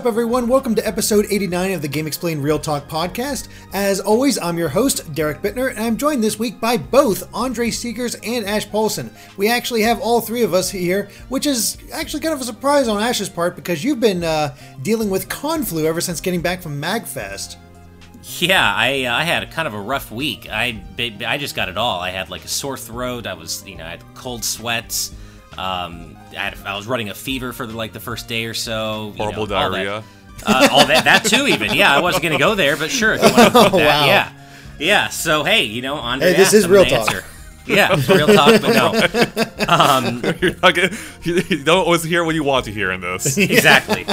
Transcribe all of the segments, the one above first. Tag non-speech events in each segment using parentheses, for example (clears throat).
Up, everyone? Welcome to episode 89 of the GameXplain Real Talk podcast. As always, I'm your host, Derek Bittner, and I'm joined this week by both Andre Segers and Ash Paulsen. We actually have all three of us here, which is actually kind of a surprise on Ash's part because you've been uh, dealing with Conflu ever since getting back from MagFest. Yeah, I uh, I had a kind of a rough week. I I just got it all. I had like a sore throat. I was you know I had cold sweats. Um, I, had, I was running a fever for the, like the first day or so. Horrible know, all diarrhea. That, uh, all that that too even. Yeah, I wasn't gonna go there, but sure. If you want to (laughs) put that, Wow. Yeah, yeah. So hey, you know, Andre Hey, this is real talk. answer. Yeah, it's real talk, but no. (laughs) Um, You're not gonna- you don't always hear what you want to hear in this. (laughs) exactly.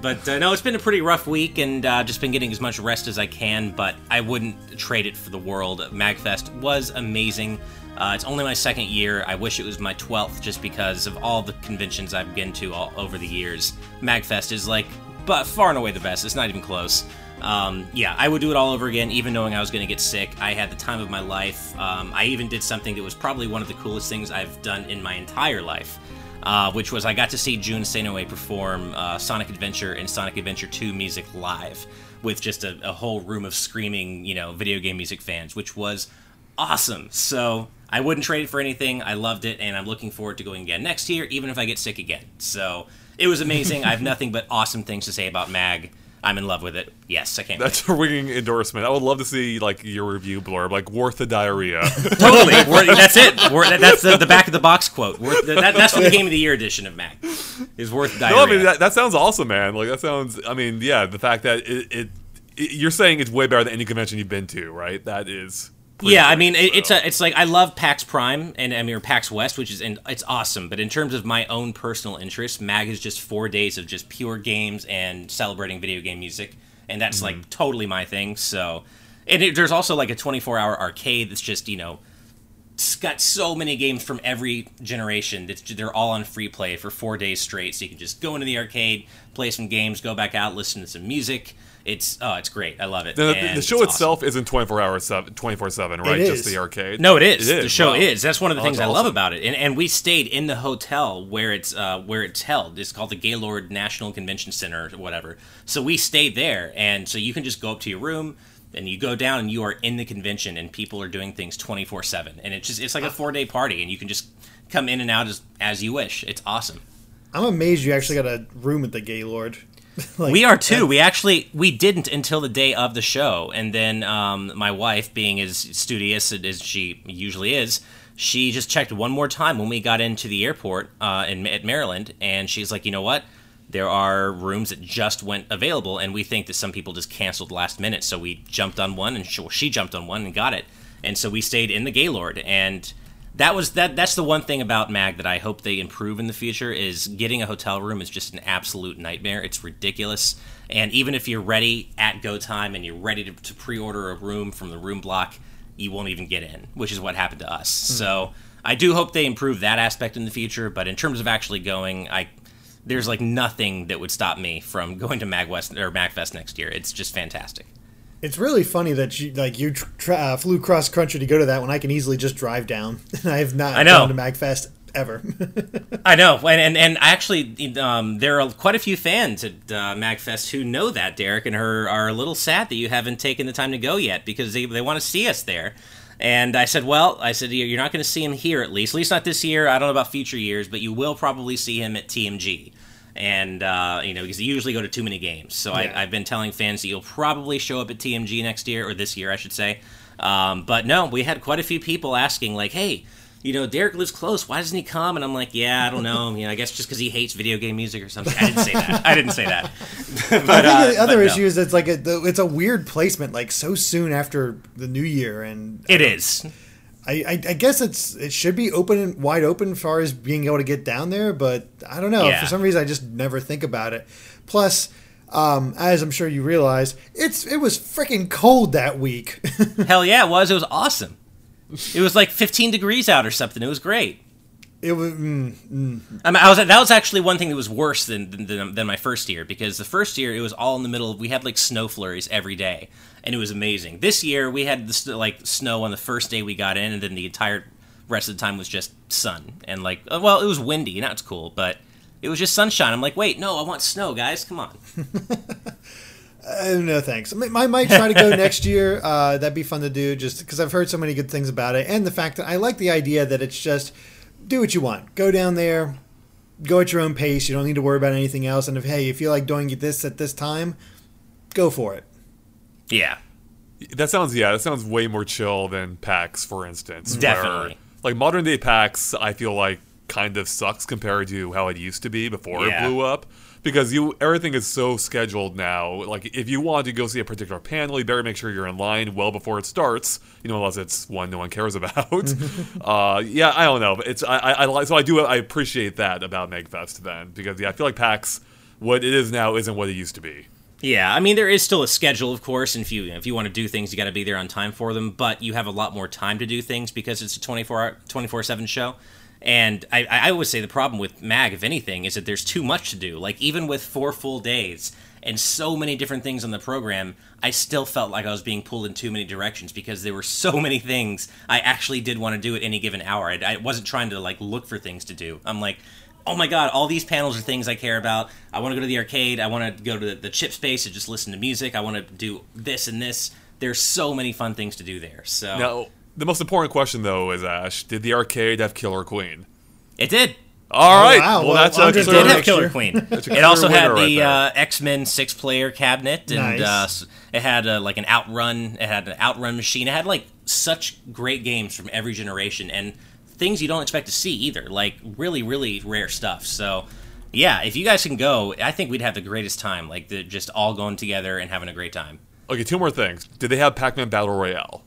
But uh, no, it's been a pretty rough week, and uh, just been getting as much rest as I can. But I wouldn't trade it for the world. Magfest was amazing. Uh, it's only my second year. I wish it was my twelfth, just because of all the conventions I've been to all over the years. Magfest is like, but far and away the best. It's not even close. Um, yeah, I would do it all over again, even knowing I was going to get sick. I had the time of my life. Um, I even did something that was probably one of the coolest things I've done in my entire life uh, which was I got to see Jun Senoue perform uh, Sonic Adventure and Sonic Adventure 2 music live with just a, a whole room of screaming, you know, video game music fans, which was awesome. So I wouldn't trade it for anything. I loved it, and I'm looking forward to going again next year, even if I get sick again. So it was amazing. I have (laughs) nothing but awesome things to say about Mag. I'm in love with it. Yes, I can't. wait. That's a ringing endorsement. I would love to see like your review blurb, like worth the diarrhea. (laughs) totally. We're, (laughs) that's it. We're, that's the, the back of the box quote. That, that's for the Game of the Year edition of Mag. Is worth diarrhea. no, I mean that, that sounds awesome, man. Like that sounds. I mean, yeah, the fact that it, it, it you're saying it's way better than any convention you've been to, right? That is. Yeah, I mean, it, it's a, it's like I love PAX Prime and I mean or PAX West, which is and it's awesome. But in terms of my own personal interest, Mag is just four days of just pure games and celebrating video game music, and that's Mm-hmm. like totally my thing. So, and it, there's also like a 24 hour arcade that's just you know. It's got so many games from every generation. that they're all on free play for four days straight. So you can just go into the arcade, play some games, go back out, listen to some music. It's oh, it's great. I love it. The, the show it's awesome. itself isn't 24 hours, 24 seven, right? It Just the arcade. No, it is. It The show wow. is. That's one of the Oh, things I that's love about it. And and we stayed in the hotel where it's uh, where it's held. It's called the Gaylord National Convention Center or whatever. So we stayed there, and so you can just go up to your room. And you go down and you are in the convention and people are doing things 24/7 and it's just it's like a 4-day party and you can just come in and out as as you wish. It's awesome. I'm amazed you actually got a room at the Gaylord. (laughs) like, we are too. We actually we didn't until the day of the show, and then um, my wife, being as studious as she usually is, she just checked one more time when we got into the airport uh, in at Maryland, and she's like, you know what? There are rooms that just went available, and we think that some people just canceled last minute. So we jumped on one, and she, well, she jumped on one and got it, and so we stayed in the Gaylord, and that was that that's the one thing about mag that i hope they improve in the future is getting a hotel room is just an absolute nightmare. It's ridiculous. And even if you're ready at go time and you're ready to, to pre-order a room from the room block you won't even get in which is what happened to us. Mm-hmm. So i do hope they improve that aspect in the future but in terms of actually going i there's like nothing that would stop me from going to magwest or magfest next year. It's just fantastic It's really funny that you like you tra- uh, flew cross country to go to that when I can easily just drive down. (laughs) I have not I know. gone to Magfest ever. (laughs) I know, and and, and actually, um, there are quite a few fans at uh, Magfest who know that Derek and her are a little sad that you haven't taken the time to go yet because they they want to see us there. And I said, well, I said you're not going to see him here at least, at least not this year. I don't know about future years, but you will probably see him at TMG. And uh, you know, because they usually go to too many games. So Yeah. I, I've been telling fans that you'll probably show up at TMG next year or this year, I should say. Um, but no, we had quite a few people asking, like, "Hey, you know, Derek lives close. Why doesn't he come?" And I'm like, "Yeah, I don't know. (laughs) You know, I guess just because he hates video game music or something." I didn't say that. I didn't say that. (laughs) but, I think uh, the other but no. issue is it's like a, the- it's a weird placement, like so soon after the new year, and It is. I, I, I guess it's it should be open and wide open as far as being able to get down there, but I don't know. Yeah. For some reason, I just never think about it. Plus, um, as I'm sure you realize, it's it was freaking cold that week. (laughs) Hell yeah, it was. It was awesome. It was like 15 degrees out or something. It was great. it was mm, mm, I, mean, I was that was actually one thing that was worse than, than than my first year because the first year it was all in the middle. Of, we had like snow flurries every day, and it was amazing. This year we had this like snow on the first day we got in, and then the entire rest of the time was just sun and like uh, well, it was windy and that's cool, but It was just sunshine. I'm like, wait, no, I want snow, guys. Come on. (laughs) Uh, no thanks. I, might- try to go (laughs) next year. Uh, that'd be fun to do, just because I've heard so many good things about it, and the fact that I like the idea that it's just do what you want. Go down there, go at your own pace. You don't need to worry about anything else. And if hey, you feel like doing this at this time, go for it. Yeah. That sounds yeah. That sounds way more chill than PAX, for instance. where, Definitely. like modern day PAX, I feel like kind of sucks compared to how it used to be before Yeah. it blew up. Because you everything is so scheduled now. Like if you want to go see a particular panel, you better make sure you're in line well before it starts. You know, unless it's one no one cares about. (laughs) uh, yeah, I don't know. But it's I, I, I like so I do I appreciate that about MagFest then because yeah, I feel like PAX what it is now isn't what it used to be. Yeah, I mean there is still a schedule, of course, and if you if you want to do things, you got to be there on time for them. But you have a lot more time to do things because it's a 24 24 seven show. And I, I always say the problem with Mag, if anything, is that there's too much to do. Like even with four full days and so many different things on the program, I still felt like I was being pulled in too many directions because there were so many things I actually did want to do at any given hour. I, I wasn't trying to like look for things to do. I'm like, oh my god, all these panels are things I care about. I want to go to the arcade. I want to go to the, the chip space and just listen to music. I want to do this and this. There's so many fun things to do there. So Now, the most important question though is Ash: Did the arcade have Killer Queen? it did. All right. wow. Well, Well, that's Andre a did clear, Did have Killer. Queen. It also had winner right the uh, X Men six player cabinet, and Nice. uh, it had uh, like an outrun. It had an outrun machine. It had like such great games from every generation and things you don't expect to see either. Like really, really rare stuff. So. Yeah, if you guys can go, I think we'd have the greatest time. Like the, just all going together and having a great time. Okay, two more things. Did they have Pac-Man Battle Royale?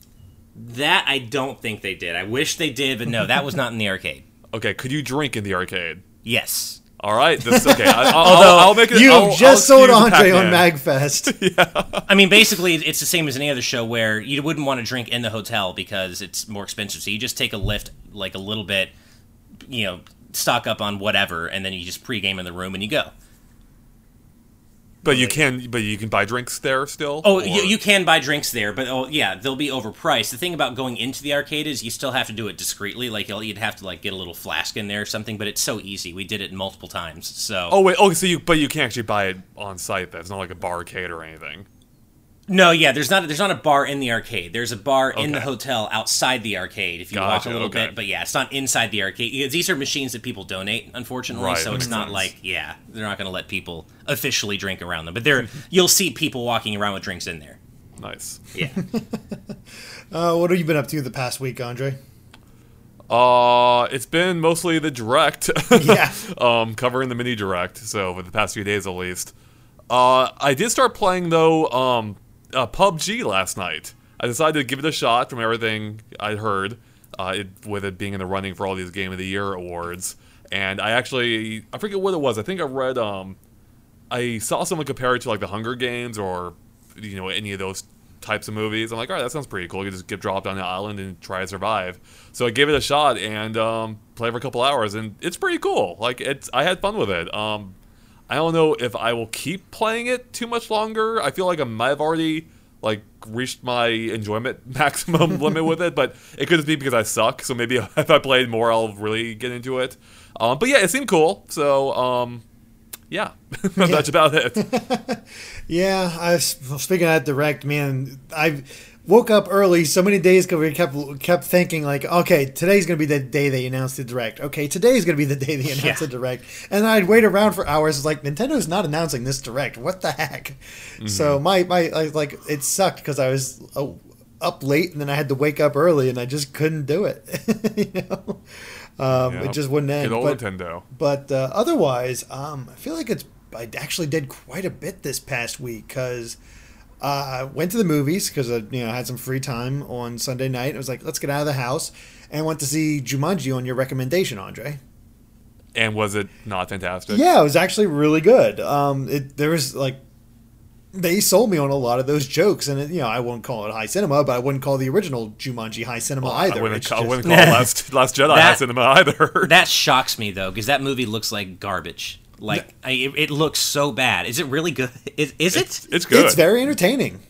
That I don't think they did. I wish they did, but no, that was not in the arcade. (laughs) Okay, could you drink in the arcade? Yes. All right, this is okay. I, I'll, Although I'll, I'll make it. You I'll, just I'll sold excuse Andre on Pac-Man. Magfest. (laughs) I mean, basically, it's the same as any other show where you wouldn't want to drink in the hotel because it's more expensive. So you just take a lift, like a little bit, you know, stock up on whatever, and then you just pregame in the room and you go. But you can, but you can buy drinks there still. Oh, you, you can buy drinks there, but oh yeah, they'll be overpriced. The thing about going into the arcade is you still have to do it discreetly. Like you'll, you'd have to like get a little flask in there or something. But it's so easy. We did it multiple times. So Oh wait. Oh, so you, but you can actually buy it on site. That's not like a barcade or anything. No, yeah, there's not there's not a bar in the arcade. There's a bar in the hotel outside the arcade if you walk a little okay. bit. But yeah, it's not inside the arcade. These are machines that people donate, unfortunately. Right, so it's not sense. like yeah, they're not going to let people officially drink around them. But there, (laughs) you'll see people walking around with drinks in there. Nice. Yeah. (laughs) Uh, what have you been up to the past week, Andre? Uh, it's been mostly the direct. (laughs) Yeah. um, covering the mini direct. So for the past few days at least. Uh, I did start playing though. Um, uh, PUBG last night. I decided to give it a shot from everything I'd heard. Uh, it, with it being in the running for all these Game of the Year awards, and I actually I forget what it was. I think I read um, I saw someone compare it to like the Hunger Games or you know any of those types of movies. I'm like, all right, that sounds pretty cool. You just get dropped on an island and try to survive. So I gave it a shot and um, played for a couple hours, and it's pretty cool. Like it's I had fun with it. Um, I don't know if I will keep playing it too much longer. I feel like I might have already like reached my enjoyment (laughs) maximum (laughs) limit with it, but it could just be because I suck. So maybe (laughs) if I played more, I'll really get into it. Um, but yeah, it seemed cool. So um, yeah, that's about it. Yeah, I well, speaking of that direct, man, I woke up early so many days because we kept kept thinking like, okay, today's gonna be the day they announced the direct. Okay, today's gonna be the day they announced Yeah. the direct, and I'd wait around for hours. It's like Nintendo's not announcing this direct. What the heck? So my my I, like it sucked because I was uh, up late and then I had to wake up early and I just couldn't do it. (laughs) you know, um, it just wouldn't end. Good old But- Nintendo. but uh, otherwise, um, I feel like it's. I actually did quite a bit this past week because uh, I went to the movies because I you know had some free time on Sunday night. I was like, let's get out of the house, and went to see Jumanji on your recommendation, Andre. And was it not fantastic? Yeah, it was actually really good. Um, it there was like they sold me on a lot of those jokes, and it, you know I won't call it high cinema, but I wouldn't call the original Jumanji high cinema either. I wouldn't, It's call, I wouldn't call (laughs) Last, Last Jedi That- high cinema (laughs) either. that shocks me though, because that movie looks like garbage. Like I, it, it looks so bad. Is it really good? (laughs) Is, is it? it's good. It's very entertaining.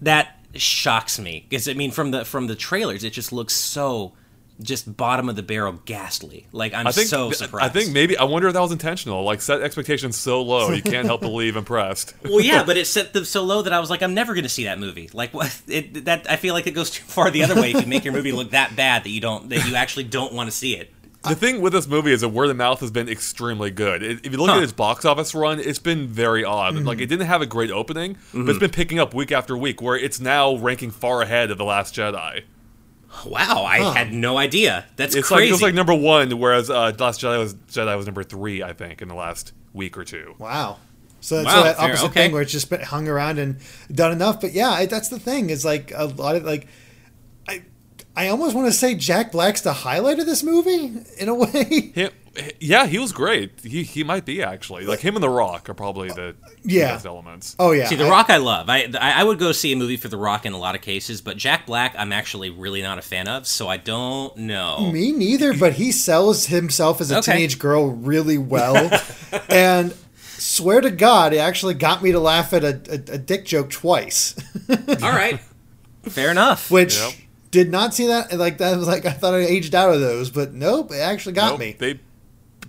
that shocks me because I mean from the from the trailers it just looks so just bottom of the barrel ghastly. Like I'm I think so surprised. I think maybe I wonder if that was intentional. Like set expectations so low, you can't help (laughs) but leave impressed. well, yeah, but (laughs) it set them so low that I was like, I'm never going to see that movie. Like, what? It, that I feel like it goes too far the other way if you make your movie look that bad that you don't that you actually don't want to see it. The thing with this movie is that word of mouth has been extremely good. It, if you look Huh. at its box office run, it's been very odd. Like it didn't have a great opening, but it's been picking up week after week, where it's now ranking far ahead of the Last Jedi. Wow, I Huh. had no idea. That's It's like crazy. it was like number one, whereas uh, Last Jedi was Jedi was number three, I think, in the last week or two. Wow. So, Wow, so that fair, opposite okay. thing where it's just been hung around and done enough. But yeah, it, that's the thing. Is like a lot of like, I, I almost want to say Jack Black's the highlight of this movie in a way. Him, yeah, he was great. He he might be actually like him and The Rock are probably the Yeah. best elements. Oh yeah. See, The I- Rock, I love. I, I I would go see a movie for The Rock in a lot of cases, but Jack Black, I'm actually really not a fan of, so I don't know. Me neither, but he sells himself as a Okay. teenage girl really (laughs) well. and swear to God, it actually got me to laugh at a, a, a dick joke twice, (laughs) All right, fair enough. which Yep. Did not see that. Like that was like I thought I aged out of those, but nope, it actually got Nope, me. They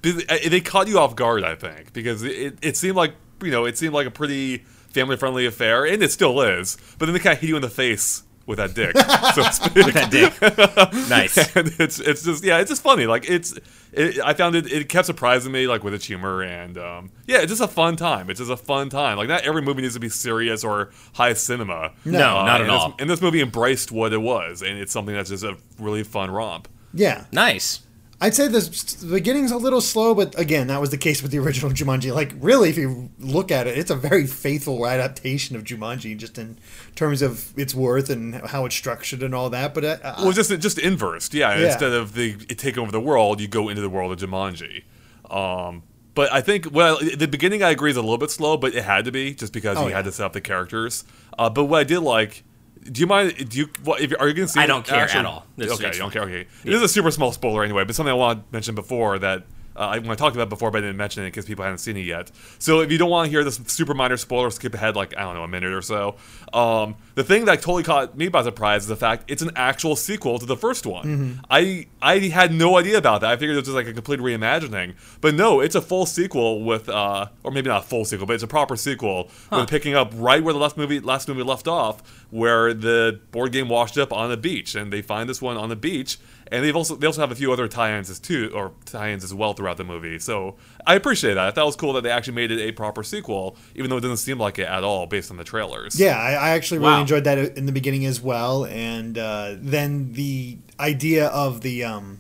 they caught you off guard, I think, because it, it seemed like you know it seemed like a pretty family friendly affair, and it still is. But then they kind of hit you in the face with that dick, (laughs) so to speak. With that dick. nice. (laughs) and it's it's just yeah, it's just funny. Like it's it, I found it it kept surprising me like with its humor and um, yeah, it's just a fun time. It's just a fun time. Like not every movie needs to be serious or high cinema. No, not at and this- all. And this movie embraced what it was, and it's something that's just a really fun romp. Yeah, Nice. I'd say this, the beginning's a little slow, but again, that was the case with the original Jumanji. Like, really, if you look at it, it's a very faithful adaptation of Jumanji, just in terms of its worth and how it's structured and all that. But uh, uh, Well, just just inverse, yeah. Yeah. Instead of the it taking over the world, you go into the world of Jumanji. Um, but I think well, the beginning I agree is a little bit slow, but it had to be just because Oh, you yeah. had to set up the characters. Uh, but what I did like. Do you mind? Do you? What, if, are you going to see? I don't care or- at all. It's- okay, you don't care. Okay, it is a super small spoiler anyway, but something I want to mention before that uh, I, when I talked about it before, but I didn't mention it because people hadn't seen it yet. So if you don't want to hear this super minor spoiler, skip ahead like I don't know a minute or so. Um, the thing that totally caught me by surprise is the fact it's an actual sequel to the first one. Mm-hmm. I I had no idea about that. I figured it was just like a complete reimagining, but no, it's a full sequel with, uh, or maybe not a full sequel, but it's a proper sequel with picking up right where the last movie last movie left off, where the board game washed up on the beach, and they find this one on the beach, and they've also they also have a few other tie-ins as too, or tie-ins as well throughout the movie. So I appreciate that. I thought it was cool that they actually made it a proper sequel, even though it doesn't seem like it at all based on the trailers. yeah, I, I actually really Wow. enjoyed that in the beginning as well. And uh, then the idea of the um,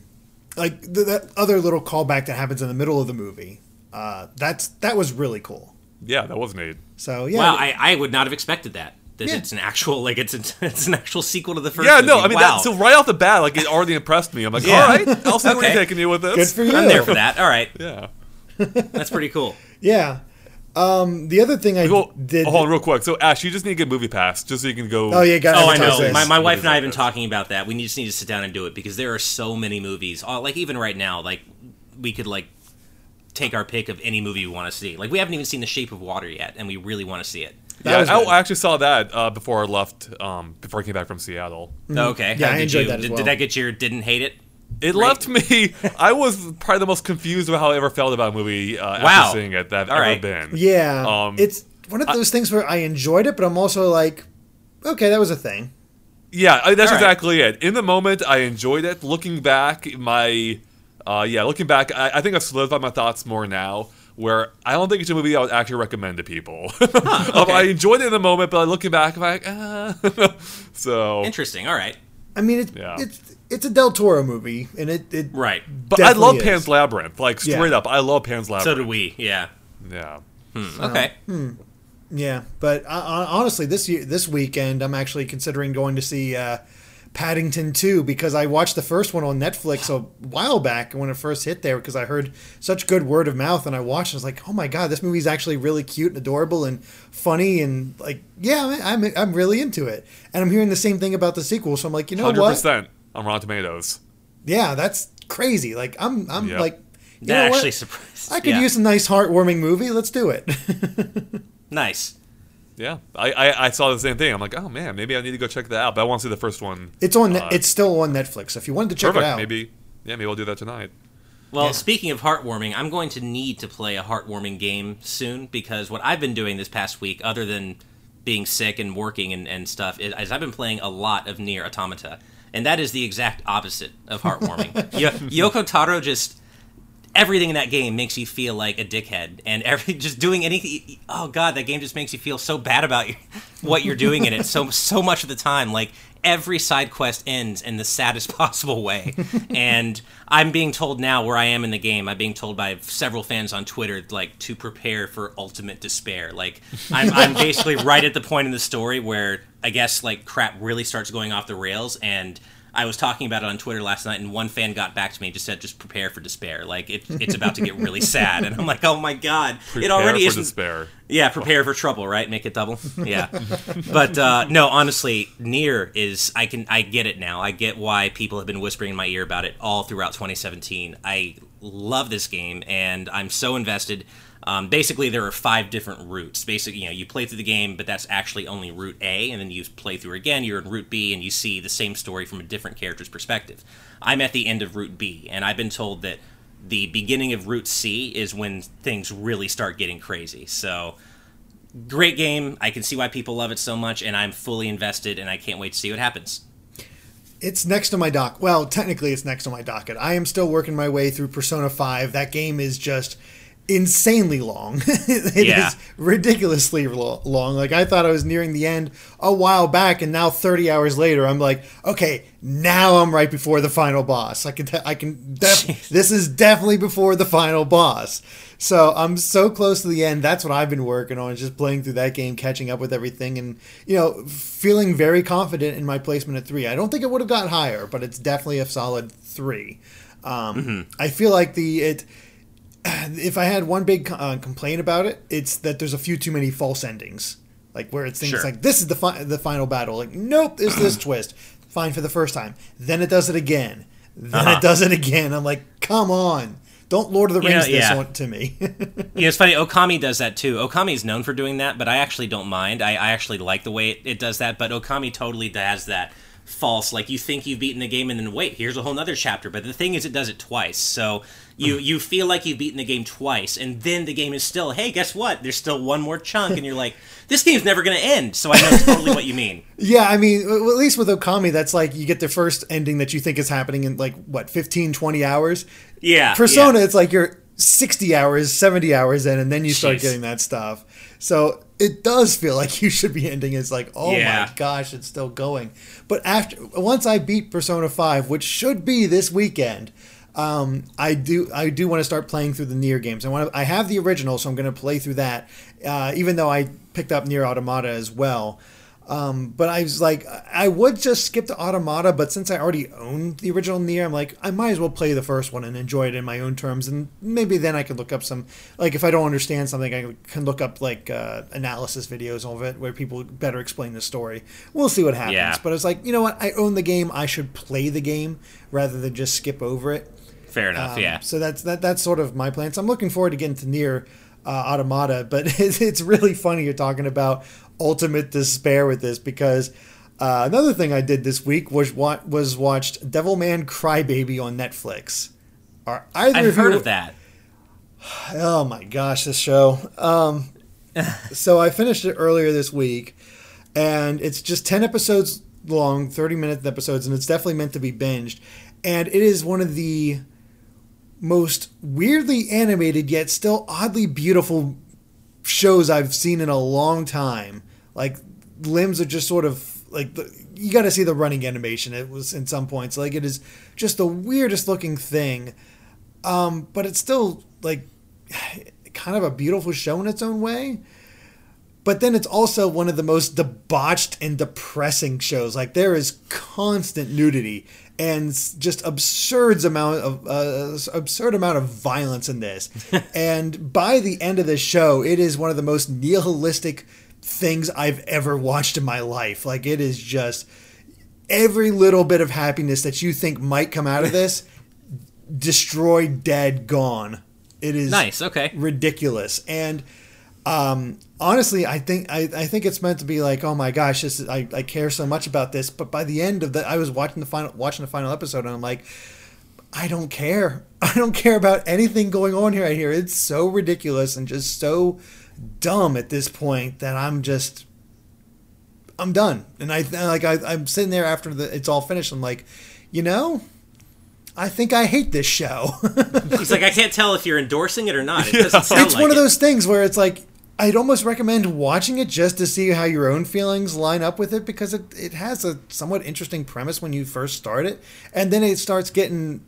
like the, that other little callback that happens in the middle of the movie. Uh, that's that was really cool. yeah, that was neat. So yeah, Wow, I, I would not have expected that. That Yeah. it's an actual like it's a, (laughs) it's an actual sequel to the first. Yeah, no. I mean, wow. that, so right off the bat, like it already impressed me. I'm like, Yeah. all right, I'll see where you're (laughs) taking me with this. good for you. I'm there for that. All right, Yeah. (laughs) that's pretty cool. Yeah. Um, the other thing I Well, did. hold on real quick. So Ash, you just need to get Movie Pass just so you can go. Oh, yeah, got Oh, I know. My, my wife and I have been talking about that. We just need to sit down and do it because there are so many movies. Oh, like even right now, like we could like take our pick of any movie we want to see. Like we haven't even seen The Shape of Water yet, and we really want to see it. That Yeah, I. I actually saw that uh, before I left. Um, before I came back from Seattle, Okay. Mm-hmm. Yeah, How I did enjoyed you, that as did, well. did that get your didn't hate it? it left me. (laughs) I was probably the most confused about how I ever felt about a movie uh, Wow. after seeing it that I've All ever right. been. yeah, Um, it's one of those things where I enjoyed it, but I'm also like, okay, that was a thing. Yeah, I, that's All right. exactly it. In the moment, I enjoyed it. Looking back, my uh, yeah, looking back, I, I think I've solidified my thoughts more now. Where I don't think it's a movie I would actually recommend to people. (laughs) Um, I enjoyed it in the moment, but looking back, I'm like, uh. (laughs) so. Interesting. All right. I mean, it's Yeah. it's it's a Del Toro movie, and it, it Right. But I love is. Pan's Labyrinth. Like straight Yeah. up, I love Pan's Labyrinth. So do we. Yeah. Yeah. Okay. Yeah, but uh, honestly, this year, this weekend, I'm actually considering going to see uh, Paddington 2 because I watched the first one on Netflix a while back when it first hit there because I heard such good word of mouth and I watched. and I was like, oh my god, this movie's actually really cute and adorable and funny and like, yeah, I'm I'm, I'm really into it. And I'm hearing the same thing about the sequel, so I'm like, you know Hundred what? percent on Rotten Tomatoes. Yeah, that's crazy. Like, I'm I'm Yep. like, you That know what? actually surprised. I could yeah. use a nice heartwarming movie. Let's do it. (laughs) Nice. Yeah, I, I, I saw the same thing. I'm like, oh man, maybe I need to go check that out. But I want to see the first one. It's on. Uh, it's still on Netflix. If you wanted to check perfect. it out, maybe yeah, maybe I'll do that tonight. Well, yeah. speaking of heartwarming, I'm going to need to play a heartwarming game soon because what I've been doing this past week, other than being sick and working and, and stuff, is, is I've been playing a lot of NieR Automata. And that is the exact opposite of heartwarming. (laughs) Yoko Taro just everything in that game makes you feel like a dickhead. And every (laughs) just doing anything oh god that game just makes you feel so bad about what you're doing in it so (laughs) so much of the time. Like every side quest ends in the saddest (laughs) possible way. And i'm being told now where i am in the game. I'm being told by several fans on twitter like to prepare for ultimate despair. Like i'm, I'm basically right at the point in the story where i guess like crap really starts going off the rails and I was talking about it on Twitter last night, and one fan got back to me and just said, "Just prepare for despair. Like it, it's about to get really (laughs) sad." And I'm like, "Oh my god, prepare it already is despair." Yeah, prepare for trouble, right? Make it double. (laughs) Yeah, but uh, no, honestly, NieR is. I can. I get it now. I get why people have been whispering in my ear about it all throughout 2017. I love this game, and I'm so invested. Um, basically, there are five different routes. Basically, you know, you play through the game, but that's actually only route A, and then you play through again. You're in route B, and you see the same story from a different character's perspective. I'm at the end of route B, and I've been told that the beginning of route C is when things really start getting crazy. So, great game. I can see why people love it so much, and I'm fully invested, and I can't wait to see what happens. It's next to my dock. Well, technically, it's next to my docket. I am still working my way through Persona 5. That game is just insanely long. (laughs) it yeah. is ridiculously long. Like I thought I was nearing the end a while back, and now 30 hours later, I'm like, okay, now I'm right before the final boss. I can, te- I can. Def- (laughs) this is definitely before the final boss. So I'm so close to the end. That's what I've been working on, just playing through that game, catching up with everything, and you know, feeling very confident in my placement at three. I don't think it would have got higher, but it's definitely a solid three. Um, mm-hmm. I feel like the it (clears throat) if I had one big uh, complaint about it, it's that there's a few too many false endings. Like where it's things sure. like this is the fi- the final battle. Like nope, there's this (clears throat) twist. Fine for the first time. Then it does it again. Then uh-huh. it does it again. I'm like, come on. Don't Lord of the Rings you know, yeah. this to me. (laughs) you know, it's funny. Okami does that too. Okami is known for doing that, but I actually don't mind. I, I actually like the way it, it does that. But Okami totally does that false. Like you think you've beaten the game, and then wait, here's a whole other chapter. But the thing is, it does it twice. So you you feel like you've beaten the game twice, and then the game is still, hey, guess what? There's still one more chunk, and you're like, this game's never going to end. So I know totally what you mean. (laughs) Yeah, I mean, at least with Okami, that's like you get the first ending that you think is happening in like what 15, 20 hours. Yeah. Persona, yeah. it's like you're 60 hours, 70 hours in, and then you start Jeez. getting that stuff. So it does feel like you should be ending It's like, oh yeah. my gosh, it's still going. But after once I beat Persona Five, which should be this weekend, um, I do I do want to start playing through the NieR games. I want to, I have the original, so I'm going to play through that. Uh, even though I picked up NieR Automata as well. Um, but I was like, I would just skip the Automata, but since I already own the original NieR, I'm like, I might as well play the first one and enjoy it in my own terms, and maybe then I can look up some, like if I don't understand something, I can look up like uh, analysis videos of it where people better explain the story. We'll see what happens. Yeah. But it's like, you know what? I own the game. I should play the game rather than just skip over it. Fair enough. Um, yeah. So that's that. That's sort of my plan. So I'm looking forward to getting to NieR Uh, Automata, but (laughs) it's, it's really funny you're talking about ultimate despair with this because uh, another thing I did this week was wa- was watched Devilman Crybaby on Netflix. Are either I've of heard you... of that. (sighs) Oh my gosh, this show. Um, (laughs) so I finished it earlier this week, and it's just ten episodes long, thirty minute episodes, and it's definitely meant to be binged. And it is one of the most weirdly animated yet still oddly beautiful shows I've seen in a long time. Like limbs are just sort of like the, you got to see the running animation. It was in some points like it is just the weirdest looking thing, um, but it's still like (sighs) kind of a beautiful show in its own way. But then it's also one of the most debauched and depressing shows. Like there is constant nudity and just absurd amount of uh, absurd amount of violence in this. (laughs) and by the end of the show, it is one of the most nihilistic things I've ever watched in my life. Like it is just every little bit of happiness that you think might come out of this destroyed, dead, gone. It is nice. Okay, ridiculous. And Um, honestly, I think I, I think it's meant to be like, oh my gosh, this is, I, I care so much about this. But by the end of the, I was watching the final watching the final episode, and I'm like, I don't care. (laughs) I don't care about anything going on here. Right here, it's so ridiculous and just so dumb at this point that I'm just I'm done. And I like I, I'm sitting there after the it's all finished. I'm like, you know, I think I hate this show. (laughs) He's like, I can't tell if you're endorsing it or not. It doesn't sound it's like one of those things where it's like I'd almost recommend watching it just to see how your own feelings line up with it because it, it has a somewhat interesting premise when you first start it. And then it starts getting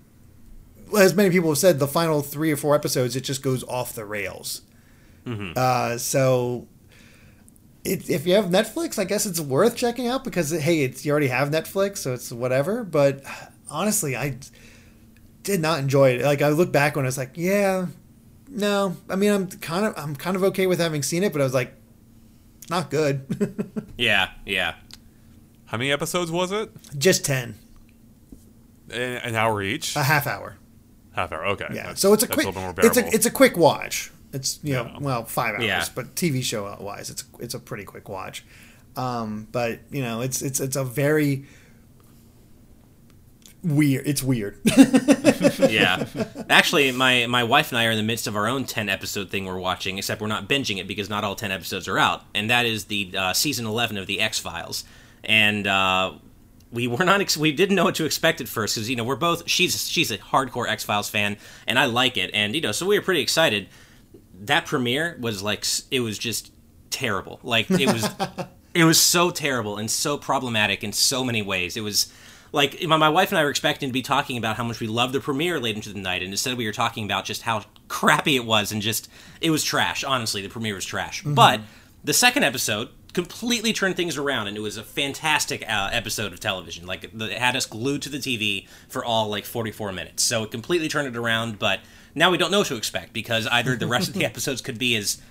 as many people have said, the final three or four episodes, it just goes off the rails. Mm-hmm. Uh, so, it, if you have Netflix, I guess it's worth checking out because hey, it's you already have Netflix, so it's whatever. But honestly, I did not enjoy it. Like I look back when I was like, yeah, no. I mean, I'm kind of I'm kind of okay with having seen it, but I was like, not good. (laughs) Yeah, yeah. How many episodes was it? just ten, An, an hour each. a half hour. Half hour. Okay. Yeah, That's- so it's a quick. A it's a it's a quick watch. It's you know Yeah. well five hours, Yeah. but TV show wise, it's it's a pretty quick watch. Um, but you know, it's it's it's a very weird. It's weird. (laughs) yeah. Actually, my my wife and I are in the midst of our own ten episode thing we're watching, except we're not binging it because not all ten episodes are out, and that is the uh, season eleven of the X Files, and. Uh, we were not. Ex- we didn't know what to expect at first because you know we're both. She's she's a hardcore X Files fan, and I like it, and you know so we were pretty excited. That premiere was like it was just terrible. Like it was (laughs) it was so terrible and so problematic in so many ways. It was like my, my wife and I were expecting to be talking about how much we loved the premiere late into the night, and instead we were talking about just how crappy it was and just it was trash. Honestly, the premiere was trash. But the second episode completely turned things around, and it was a fantastic uh, episode of television. Like the, it had us glued to the TV for all like 44 minutes. So it completely turned it around. But now we don't know what to expect because either the rest of the (laughs) episodes could be as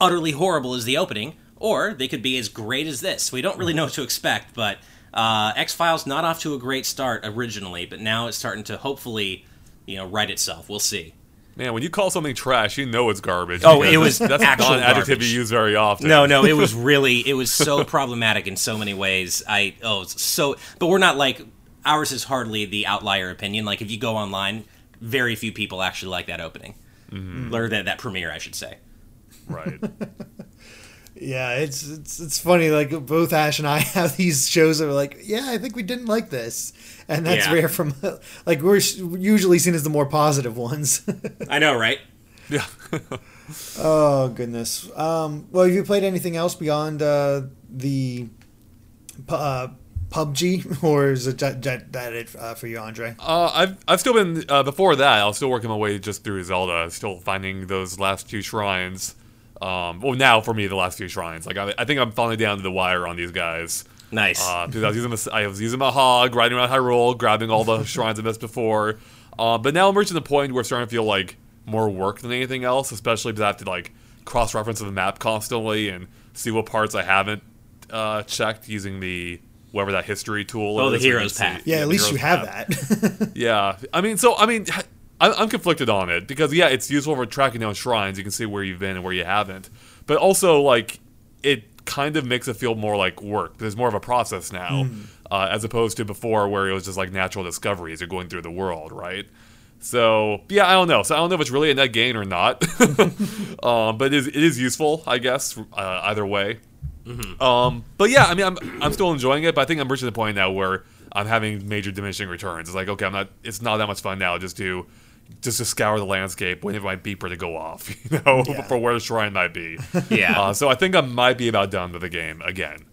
utterly horrible as the opening, or they could be as great as this. We don't really know what to expect, but uh, X Files not off to a great start originally, but now it's starting to hopefully, you know, right itself. We'll see. Man, when you call something trash, you know it's garbage. Oh, it was (laughs) that's actual not an adjective garbage. you use very often. No, no, it was (laughs) really it was so problematic in so many ways. I oh so, but we're not like ours is hardly the outlier opinion. Like if you go online, very few people actually like that opening, or that that premiere, I should say. right. (laughs) yeah, it's it's it's funny. Like both Ash and I (laughs) have these shows that are like, yeah, I think we didn't like this, and that's Yeah. rare from like we're usually seen as the more positive ones. (laughs) I know, right? Yeah. (laughs) Oh goodness. Um, well, have you played anything else beyond uh, the uh, PUBG, or is it that, that, that it uh, for you, Andre? Uh, I've I've still been uh, before that. I was still working my way just through Zelda, still finding those last two shrines. Um, well, now for me, the last few shrines. Like I, I think I'm finally down to the wire on these guys. Nice. Uh, because I was using my, I was using my hog, riding around Hyrule, grabbing all the (laughs) shrines I missed before. Uh, but now I'm reaching the point where it's starting to feel like more work than anything else, especially because I have to like cross-reference the map constantly and see what parts I haven't uh, checked using the whatever that history tool. Oh, is, the where you heroes can see- path. Yeah, at least you have path. that. (laughs) Yeah, I mean, so I mean, I- I'm conflicted on it because yeah, it's useful for tracking down shrines. You can see where you've been and where you haven't, but also like it kind of makes it feel more like work. There's more of a process now, uh, as opposed to before where it was just like natural discoveries. you're going through the world, right? So yeah, I don't know. So I don't know if it's really a net gain or not, (laughs) (laughs) um, but it is, it is useful, I guess, uh, either way. Um, but yeah, I mean, I'm I'm still enjoying it, but I think I'm reaching the point now where I'm having major diminishing returns. It's like, okay, I'm not. It's not that much fun now just to just to scour the landscape, waiting for my beeper to go off, (laughs) you know, Yeah. for where the shrine might be. (laughs) Yeah. Uh, so I think I might be about done with the game again.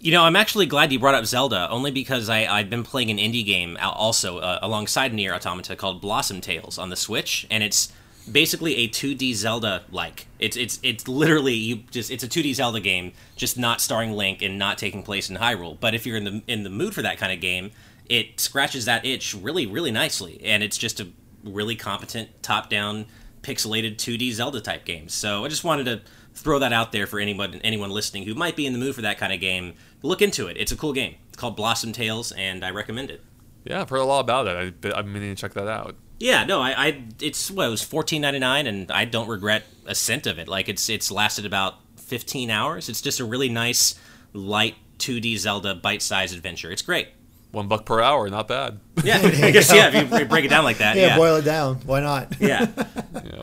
You know, I'm actually glad you brought up Zelda, only because I, I've been playing an indie game also uh, alongside Nier Automata called Blossom Tales on the Switch, and it's basically a 2D Zelda like. It's it's it's literally you just it's a 2D Zelda game, just not starring Link and not taking place in Hyrule. But if you're in the in the mood for that kind of game, it scratches that itch really really nicely, and it's just a really competent top-down pixelated 2D Zelda type games. So I just wanted to throw that out there for anyone anyone listening who might be in the mood for that kind of game. Look into it. It's a cool game. It's called Blossom Tales, and I recommend it. Yeah, I've heard a lot about it. I, I'm meaning to check that out. Yeah, no, I, I it's what it was fourteen ninety nine, and I don't regret a cent of it. Like it's it's lasted about fifteen hours. It's just a really nice, light two D Zelda bite sized adventure. It's great. One buck per hour, not bad. Yeah, (laughs) I guess yeah. If you break it down like that, Yeah, yeah, boil it down. Why not? (laughs) yeah. Yeah.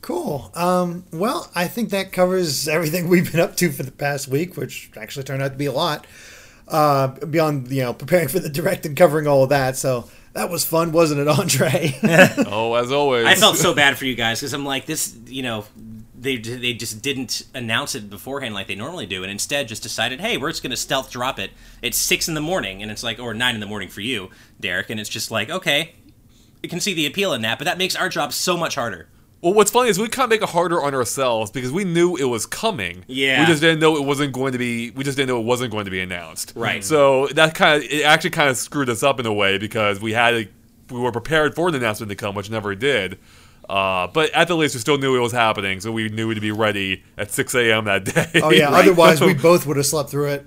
Cool. Um, well, I think that covers everything we've been up to for the past week, which actually turned out to be a lot. Uh, beyond you know preparing for the direct and covering all of that, so that was fun, wasn't it, Andre? (laughs) Oh, as always. I felt so bad for you guys because I'm like this, you know. They, they just didn't announce it beforehand like they normally do, and instead just decided, hey, we're just going to stealth drop it. It's six in the morning, and it's like, or nine in the morning for you, Derek, and it's just like, okay, you can see the appeal in that, but that makes our job so much harder. Well, what's funny is we kind of make it harder on ourselves because we knew it was coming. Yeah. We just didn't know it wasn't going to be. We just didn't know it wasn't going to be announced. Right. So that kind of it actually kind of screwed us up in a way because we had a, we were prepared for the announcement to come, which never did. Uh, but at the least, we still knew it was happening, so we knew to be ready at 6 a.m. that (laughs) day. oh yeah. (laughs) Right. Otherwise, we (laughs) both would have slept through it.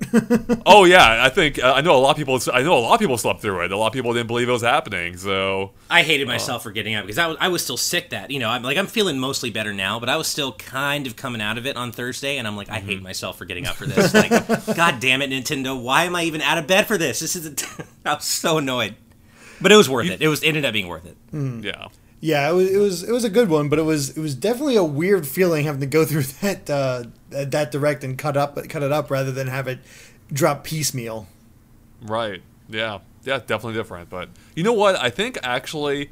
oh yeah, I think uh, I know a lot of people. I know a lot of people slept through it. A lot of people didn't believe it was happening. So I hated myself for getting up because I was, I was still sick that you know I'm like I'm feeling mostly better now, but I was still kind of coming out of it on Thursday, and I'm like I hate myself for getting up for this. Like, God damn it, Nintendo! Why am I even out of bed for this? This is a I was so annoyed, but it was worth it. It was it ended up being worth it. yeah. Yeah, it was, it was it was a good one, but it was it was definitely a weird feeling having to go (laughs) through that uh, that direct and cut up cut it up rather than have it drop piecemeal. Right. Yeah. Yeah. Definitely different. But you know what? I think actually,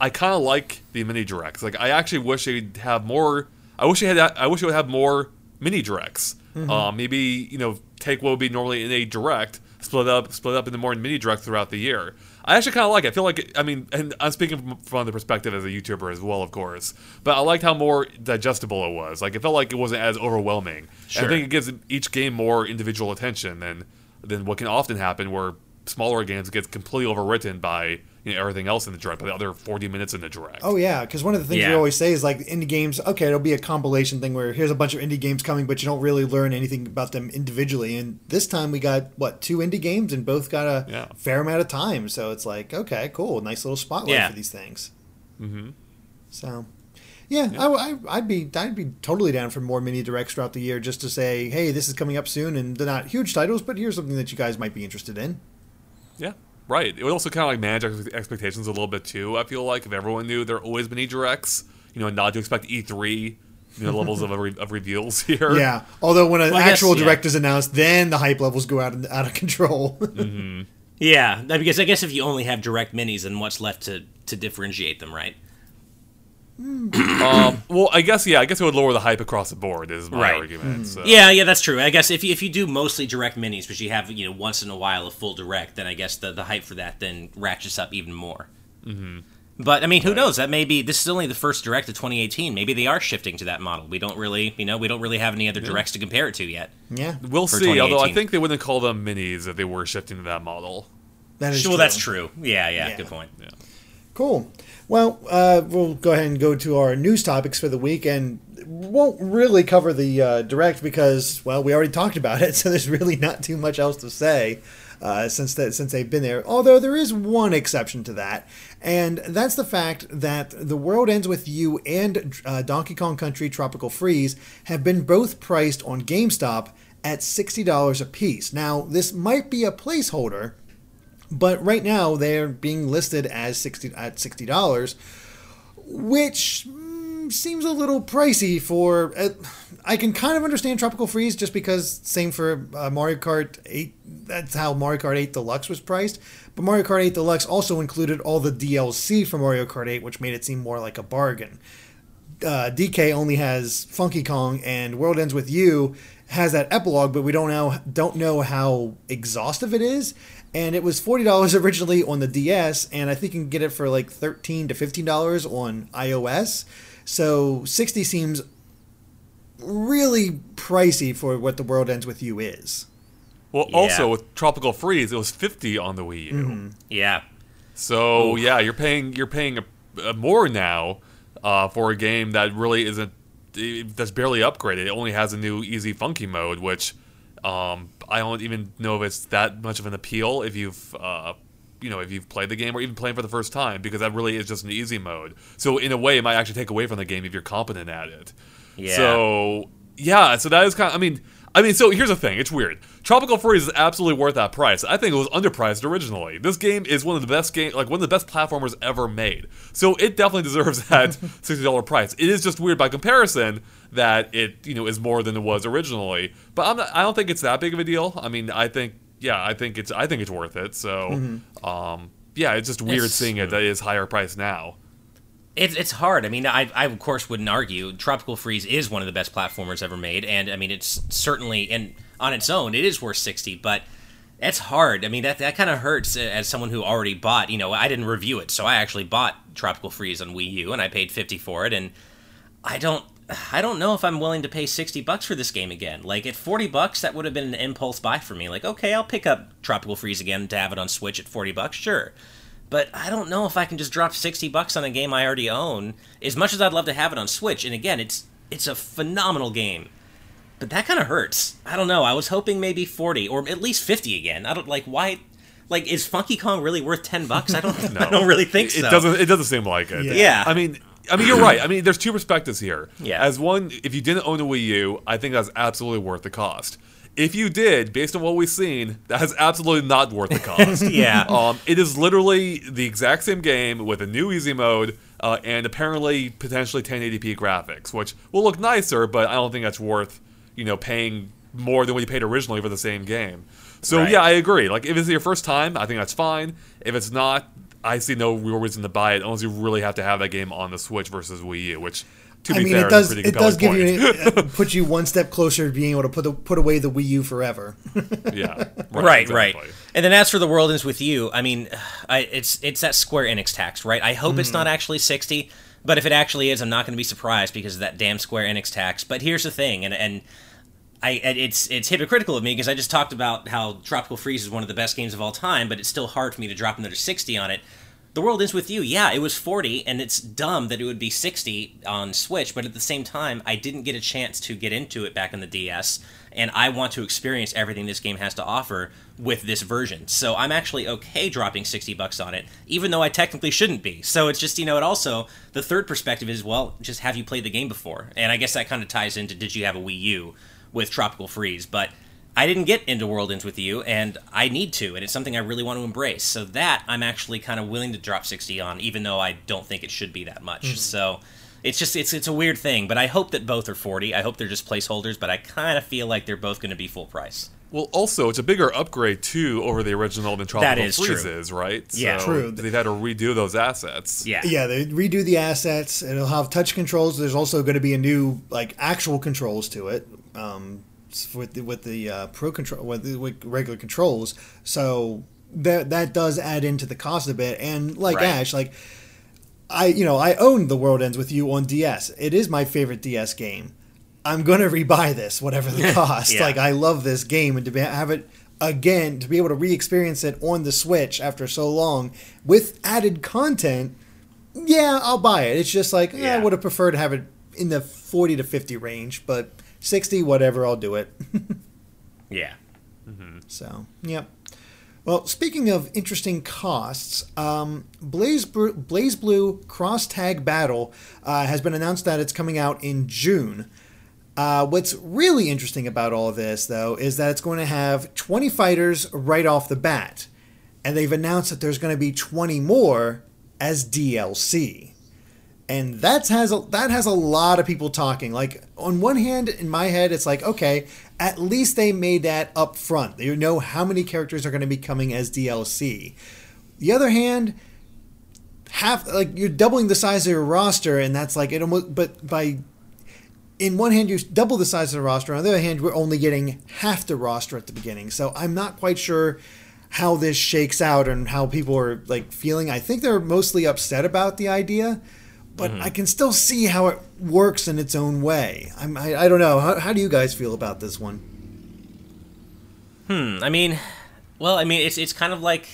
I kind of like the mini directs. Like, I actually wish they'd have more. I wish they had. I wish they would have more mini directs. Uh, maybe you know take what would be normally in a direct, split up, split up into more mini directs throughout the year. I actually kind of like it. I feel like I mean, and I'm speaking from, from the perspective as a YouTuber as well, of course. But I liked how more digestible it was. Like it felt like it wasn't as overwhelming. Sure. I think it gives each game more individual attention than than what can often happen where smaller games get completely overwritten by you know everything else in the direct, but the other 40 minutes in the direct. Oh yeah, because one of the things we always say is like indie games. Okay, it'll be a compilation thing where here's a bunch of indie games coming, but you don't really learn anything about them individually. And this time we got what two indie games, and both got a Yeah. fair amount of time. So it's like okay, cool, nice little spotlight Yeah. for these things. Mm-hmm. So. Yeah, I, I, I'd be I'd be totally down for more mini directs throughout the year, just to say, hey, this is coming up soon, and they're not huge titles, but here's something that you guys might be interested in. Yeah, right. It would also kind of like manage expectations a little bit too. I feel like if everyone knew there always been directs, you know, not to expect E3, you know, levels of, re- of reveals (laughs) here. Yeah, although when an Well, I guess, actual yeah. is announced, then the hype levels go out out of control. (laughs) Mm-hmm. Yeah, because I guess if you only have direct minis, then what's left to to differentiate them, right? Um, well, I guess yeah. I guess it would lower the hype across the board. Is my Right. argument. So. Yeah, yeah, that's true. I guess if you, if you do mostly direct minis, but you have you know once in a while a full direct, then I guess the, the hype for that then ratchets up even more. Mm-hmm. But I mean, who knows? That may be this is only the first direct of 2018. Maybe they are shifting to that model. We don't really, you know, we don't really have any other directs to compare it to yet. yeah, We'll see. Although I think they wouldn't call them minis if they were shifting to that model. that is well, true. that's true. Yeah, yeah, Yeah. good point. Cool. Well, uh, we'll go ahead and go to our news topics for the week, and won't really cover the uh, direct because, well, we already talked about it, (laughs) so there's really not too much else to say uh, since that since they've been there. Although there is one exception to that, and that's the fact that The World Ends with You and uh, Donkey Kong Country Tropical Freeze have been both priced on GameStop at sixty dollars a piece. Now, this might be a placeholder but right now they're being listed as 60 at sixty dollars, which mm, seems a little pricey for. Uh, I can kind of understand Tropical Freeze just because same for uh, Mario Kart Eight. That's how Mario Kart Eight Deluxe was priced. But Mario Kart Eight Deluxe also included all the DLC for Mario Kart Eight, which made it seem more like a bargain. Uh, DK only has Funky Kong, and World Ends with You has that epilogue, but we don't know don't know how exhaustive it is. And it was forty dollars originally on the DS, and I think you can get it for like thirteen to fifteen dollars on iOS. So sixty seems really pricey for what the World Ends with You is. Well, Yeah. also with Tropical Freeze, it was 50 on the Wii U. Mm-hmm. Yeah, So yeah, you're paying you're paying a, a more now uh, for a game that really isn't that's barely upgraded. It only has a new easy funky mode, which um, I don't even know if it's that much of an appeal if you've uh, you know if you've played the game or even playing for the first time because that really is just an easy mode. So in a way, it might actually take away from the game if you're competent at it. Yeah. So yeah, so that is kind. Of, I mean, I mean, so here's the thing. It's weird. Tropical Freeze is absolutely worth that price. I think it was underpriced originally. This game is one of the best game, like one of the best platformers ever made. So it definitely (laughs) deserves that (laughs) sixty dollar price. It is just weird by comparison that it you know is more than it was originally. But I'm not, I don't think it's that big of a deal. I mean, I think yeah, I think it's I think it's worth it. So um, yeah, it's just weird It's- seeing it that it is higher price now. It's it's hard. I mean, I, I of course wouldn't argue. Tropical Freeze is one of the best platformers ever made, and I mean, it's certainly and on its own, it is worth sixty. But That's hard. I mean, that that kind of hurts as someone who already bought. You know, I didn't review it, so I actually bought Tropical Freeze on Wii U, and I paid fifty for it, and I don't. I don't know if I'm willing to pay 60 bucks for this game again. Like at 40 bucks that would have been an impulse buy for me. Like okay, I'll pick up Tropical Freeze again to have it on Switch at 40 bucks, sure. But I don't know if I can just drop 60 bucks on a game I already own. As much as I'd love to have it on Switch, and again, it's it's a phenomenal game. But that kind of hurts. I don't know. I was hoping maybe 40 or at least 50 again. I don't like why like is Funky Kong really worth 10 bucks? I don't (laughs) I don't really think it so. doesn't it doesn't seem like it. Yeah. Yeah. I mean I mean you're right. I mean there's two perspectives here. Yeah. As one, if you didn't own a Wii U, I think that's absolutely worth the cost. If you did, based on what we've seen, that is absolutely not worth the cost. (laughs) Yeah. Um, it is literally the exact same game with a new easy mode uh, and apparently potentially 1080p graphics, which will look nicer, but I don't think that's worth you know paying more than what you paid originally for the same game. So Right. yeah, I agree. Like if it's your first time, I think that's fine. If it's not, I see no real reason to buy it unless you really have to have that game on the Switch versus Wii U, which to I be mean, fair it does is a pretty it does give compelling you point. uh, put you one step closer to being able to put the, put away the Wii U forever. yeah, (laughs) right, right. exactly. And then as for the world ends with you, I mean, (sighs) I, it's it's that Square Enix tax, right? I hope it's not actually sixty, but if it actually is, I'm not going to be surprised because of that damn Square Enix tax. But here's the thing, and and I it's it's hypocritical of me because I just talked about how Tropical Freeze is one of the best games of all time, but it's still hard for me to drop another sixty on it. The World Ends With You, yeah, it was 40, and it's dumb that it would be 60 on Switch, but at the same time, I didn't get a chance to get into it back in the DS, and I want to experience everything this game has to offer with this version. So I'm actually okay dropping 60 bucks on it, even though I technically shouldn't be. So it's just, you know, it also, the third perspective is, well, just have you played the game before? And I guess that kind of ties into did you have a Wii U with Tropical Freeze, but I didn't get into World Ends with you, and I need to, and it's something I really want to embrace. So that I'm actually kind of willing to drop 60 on, even though I don't think it should be that much. Mm-hmm. So it's just it's it's a weird thing, but I hope that both are 40. I hope they're just placeholders, but I kind of feel like they're both going to be full price. Well, also it's a bigger upgrade too over the original than Tropical is true. Freeze is, right? Yeah. so True. They've had to redo those assets. Yeah. Yeah, they redo the assets. It'll have touch controls. There's also going to be a new like actual controls to it um, with the, with the uh, pro control with, the, with regular controls. So that that does add into the cost a bit. And like Right. Ash, like I you know I own The World Ends with You on DS. It is my favorite DS game. I'm gonna rebuy this, whatever the (laughs) cost. Yeah. Like I love this game, and to be, have it again, to be able to re-experience it on the Switch after so long with added content, yeah, I'll buy it. It's just like eh, I would have preferred to have it in the 40 to 50 range, but 60, whatever, I'll do it. (laughs) Yeah. So, yep. Well, speaking of interesting costs, um, Blaze, Br- BlazBlue Cross Tag Battle uh, has been announced that it's coming out in June. Uh, what's really interesting about all this, though, is that it's going to have 20 fighters right off the bat. And they've announced that there's going to be 20 more as DLC. And that's has a, that has a lot of people talking. Like on one hand, in my head, it's like okay, at least they made that up front. They know how many characters are going to be coming as DLC. The other hand, half like you're doubling the size of your roster, and that's like it almost. But by in one hand, you double the size of the roster. On the other hand, we're only getting half the roster at the beginning. So I'm not quite sure how this shakes out and how people are like feeling. I think they're mostly upset about the idea, but I can still see how it works in its own way. I'm, I, I don't know. How, how do you guys feel about this one? Hmm. I mean, well, I mean, it's it's kind of like.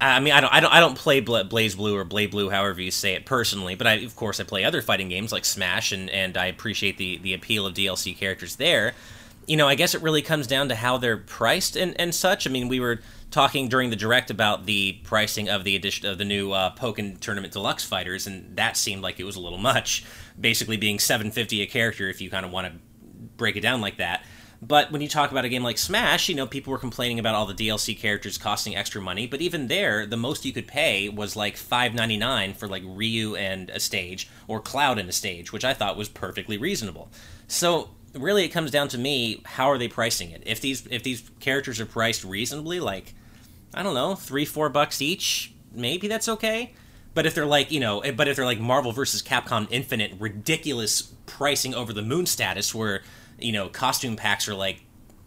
I mean, I don't, I don't, I don't play Bla- BlazBlue or Blade Blue, however you say it personally. But I, of course, I play other fighting games like Smash, and, and I appreciate the the appeal of DLC characters there. you know, I guess it really comes down to how they're priced and, and such. I mean, we were talking during the direct about the pricing of the edition of the new uh, Pokken Tournament Deluxe fighters, and that seemed like it was a little much. Basically, being 750 a character if you kind of want to break it down like that. But when you talk about a game like Smash, you know, people were complaining about all the DLC characters costing extra money, but even there, the most you could pay was like $5.99 for like Ryu and a stage, or Cloud and a stage, which I thought was perfectly reasonable. So really it comes down to me, how are they pricing it? If these if these characters are priced reasonably, like I don't know, three, four bucks each, maybe that's okay. But if they're like, you know, but if they're like Marvel versus Capcom Infinite, ridiculous pricing over the moon status, where you know costume packs are like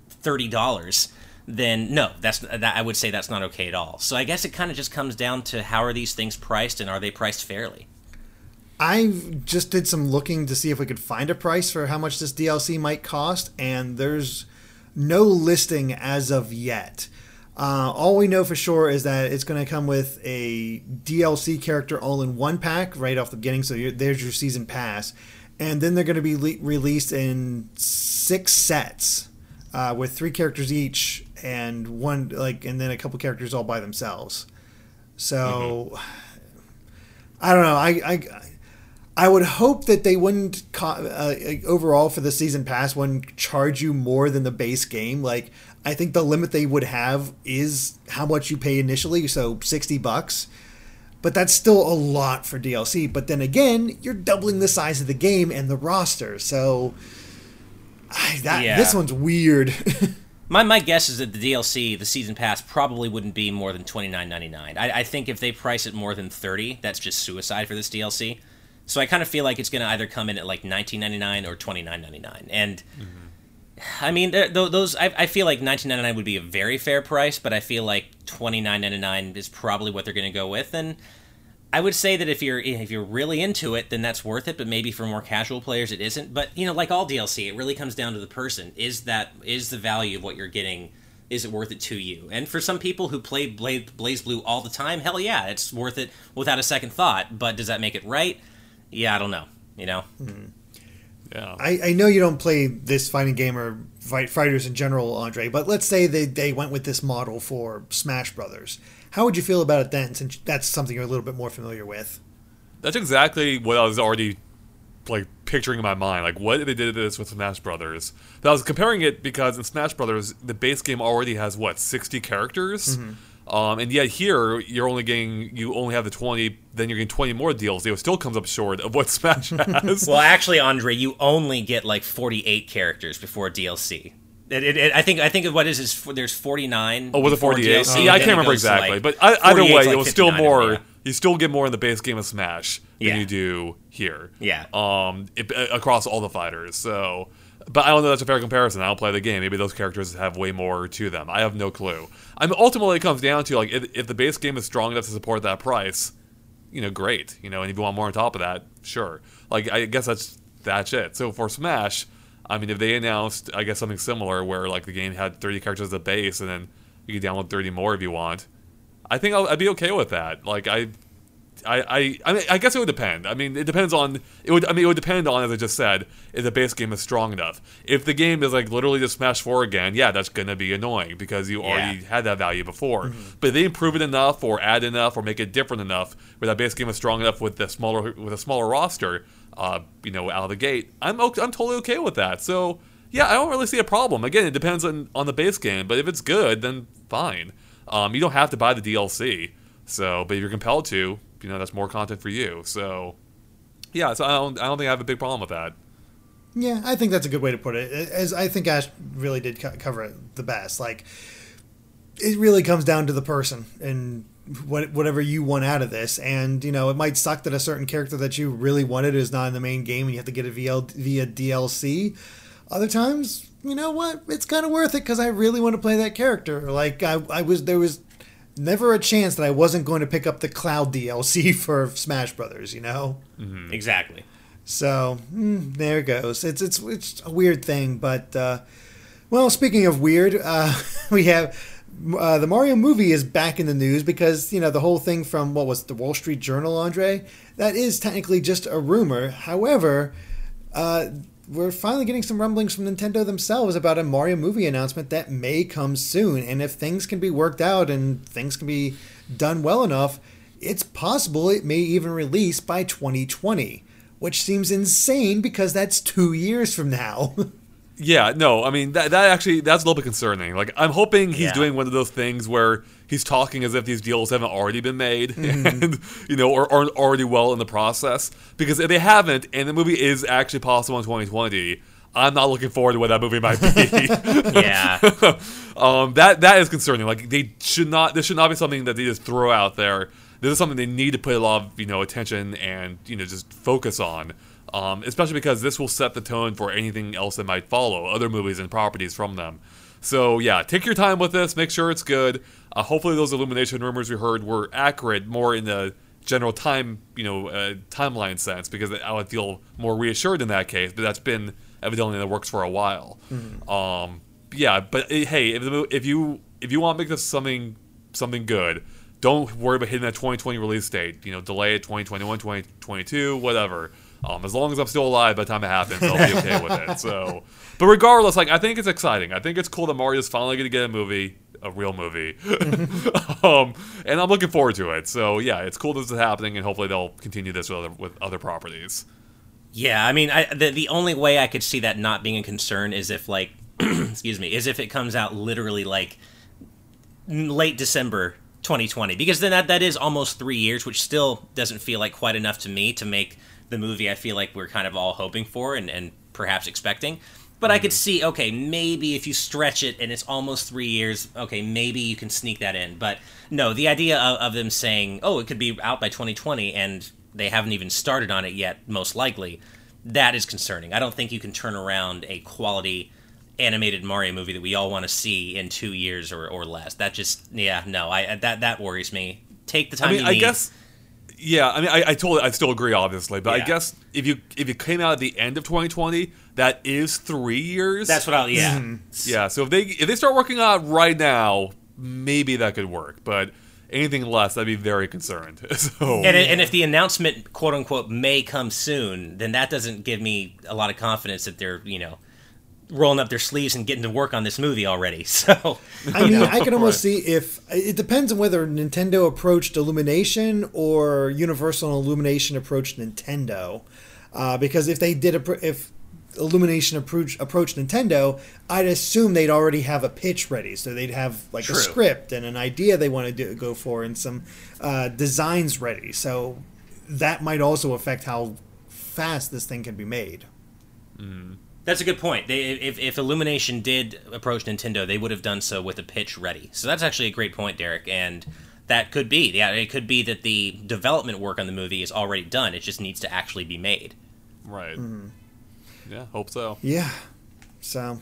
thirty dollars, then no, that's that, I would say that's not okay at all. So I guess it kind of just comes down to how are these things priced and are they priced fairly? I just did some looking to see if we could find a price for how much this DLC might cost, and there's no listing as of yet. Uh, all we know for sure is that it's going to come with a DLC character all in one pack right off the beginning. So there's your season pass, and then they're going to be le- released in six sets uh, with three characters each, and one like, and then a couple characters all by themselves. So mm-hmm. I don't know. I, I I would hope that they wouldn't uh, overall for the season pass wouldn't charge you more than the base game. Like I think the limit they would have is how much you pay initially, so sixty bucks. But that's still a lot for DLC. But then again, you're doubling the size of the game and the roster, so that yeah. this one's weird. (laughs) My, my guess is that the DLC, the season pass, probably wouldn't be more than twenty nine ninety nine. I, I think if they price it more than thirty, that's just suicide for this DLC. So I kind of feel like it's going to either come in at like 19.99 or 29.99. And mm-hmm. I mean, those I, I feel like 19.99 would be a very fair price, but I feel like 29.99 is probably what they're going to go with. And I would say that if you're if you're really into it, then that's worth it. But maybe for more casual players, it isn't. But you know, like all DLC, it really comes down to the person. Is that is the value of what you're getting? Is it worth it to you? And for some people who play BlazBlue all the time, hell yeah, it's worth it without a second thought. But does that make it right? yeah, I don't know. You know. Mm-hmm. Yeah. I, I know you don't play this fighting game or fight fighters in general, Andre, but let's say they, they went with this model for Smash Brothers. How would you feel about it then, since that's something you're a little bit more familiar with? That's exactly what I was already like picturing in my mind. Like what they did this with Smash Brothers. But I was comparing it because in Smash Brothers, the base game already has what sixty characters. Mm-hmm. Um, and yet here you're only getting you only have the 20 then you're getting 20 more deals it still comes up short of what (laughs) smash has well actually andre you only get like 48 characters before dlc it, it, it, I think I think what is is there's 49. Oh, was it 48? DLC, yeah, I can't remember exactly, like, but either way, like it was still more. Yeah. You still get more in the base game of Smash than yeah. you do here. Yeah. Um, across all the fighters. So but I don't know that's a fair comparison. I don't play the game. Maybe those characters have way more to them. I have no clue. I mean, ultimately, it comes down to like if, if the base game is strong enough to support that price, you know, great. You know, and if you want more on top of that, sure. Like I guess that's that's it. So for Smash, I mean, if they announced, I guess something similar where like the game had 30 characters as a base and then you can download 30 more if you want, I think i would be okay with that. Like I I, I, I, mean, I guess it would depend. I mean, it depends on it would. I mean, it would depend on, as I just said, if the base game is strong enough. If the game is like literally just Smash Four again, yeah, that's gonna be annoying because you yeah. already had that value before. Mm-hmm. But if they improve it enough, or add enough, or make it different enough, where that base game is strong enough with the smaller with a smaller roster, uh, you know, out of the gate, I'm I'm totally okay with that. So yeah, I don't really see a problem. Again, it depends on on the base game, but if it's good, then fine. Um, you don't have to buy the DLC. So, but if you're compelled to, you know that's more content for you. So yeah, so I don't I don't think I have a big problem with that. Yeah, I think that's a good way to put it. As I think Ash really did cover it the best. Like it really comes down to the person and what whatever you want out of this. And you know, it might suck that a certain character that you really wanted is not in the main game and you have to get it via via DLC. Other times, you know what? It's kind of worth it because I really want to play that character. Like I, I was there was never a chance that I wasn't going to pick up the Cloud DLC (laughs) for Smash Brothers. You know. Mm-hmm. Exactly. So mm, there it goes. It's it's it's a weird thing, but uh, well, speaking of weird, uh, (laughs) we have. Uh, the Mario movie is back in the news because you know the whole thing from what was the Wall Street Journal, Andre. That is technically just a rumor. However, uh, we're finally getting some rumblings from Nintendo themselves about a Mario movie announcement that may come soon. And if things can be worked out and things can be done well enough, it's possible it may even release by 2020, which seems insane because that's two years from now. (laughs) Yeah, no, I mean that that actually that's a little bit concerning. Like I'm hoping he's Yeah. doing one of those things where he's talking as if these deals haven't already been made Mm-hmm. and you know or aren't already well in the process. Because if they haven't and the movie is actually possible in 2020, I'm not looking forward to what that movie might be. (laughs) Yeah. (laughs) um, that that is concerning. Like they should not. This should not be something that they just throw out there. This is something they need to put a lot of you know attention and you know just focus on. Um, especially because this will set the tone for anything else that might follow, other movies and properties from them. So yeah, take your time with this. Make sure it's good. Uh, hopefully, those Illumination rumors we heard were accurate, more in the general time, you know, uh, timeline sense, because I would feel more reassured in that case. But that's been evidently in the works for a while. Um, yeah, but uh, hey, if, the, if you if you want to make this something something good, don't worry about hitting that 2020 release date. You know, delay it 2021, 2022, whatever. Um, as long as I'm still alive by the time it happens, I'll be okay with it. So, (laughs) but regardless, like I think it's exciting. I think it's cool that Mario's finally going to get a movie, a real movie, (laughs) um, and I'm looking forward to it. So yeah, it's cool this is happening, and hopefully they'll continue this with other, with other properties. Yeah, I mean, I, the the only way I could see that not being a concern is if like, (clears throat) excuse me, is if it comes out literally like late December 2020, because then that that is almost three years, which still doesn't feel like quite enough to me to make the movie I feel like we're kind of all hoping for and and perhaps expecting. But I could see, okay, maybe if you stretch it and it's almost three years, okay, maybe you can sneak that in. But no, the idea of, of them saying, oh, it could be out by 2020 and they haven't even started on it yet, most likely, that is concerning. I don't think you can turn around a quality animated Mario movie that we all want to see in two years or, or less. That just, yeah, no, I that that worries me. Take the time I mean, you I need. guess. Yeah, I mean, I, I totally, I still agree, obviously, but I guess if you if it came out at the end of 2020, that is three years. that's what I'll, yeah. Mm-hmm. yeah. So if they if they start working on it right now, maybe that could work. But anything less, I'd be very concerned. (laughs) so And, and if the announcement, quote unquote, may come soon, then that doesn't give me a lot of confidence that they're, you know, rolling up their sleeves and getting to work on this movie already. (laughs) So, I mean, I can (laughs) almost see if it depends on whether Nintendo approached Illumination or Universal and Illumination approached Nintendo. Uh, because if they did, if Illumination approach, approached Nintendo, I'd assume they'd already have a pitch ready. So they'd have like True. a script and an idea they want to do, go for and some uh, designs ready. So that might also affect how fast this thing can be made. That's a good point. They, if, if Illumination did approach Nintendo, they would have done so with a pitch ready. So that's actually a great point, Derek. And that could be, yeah, it could be that the development work on the movie is already done. It just needs to actually be made. right. Mm-hmm. Yeah, hope so. Yeah. So,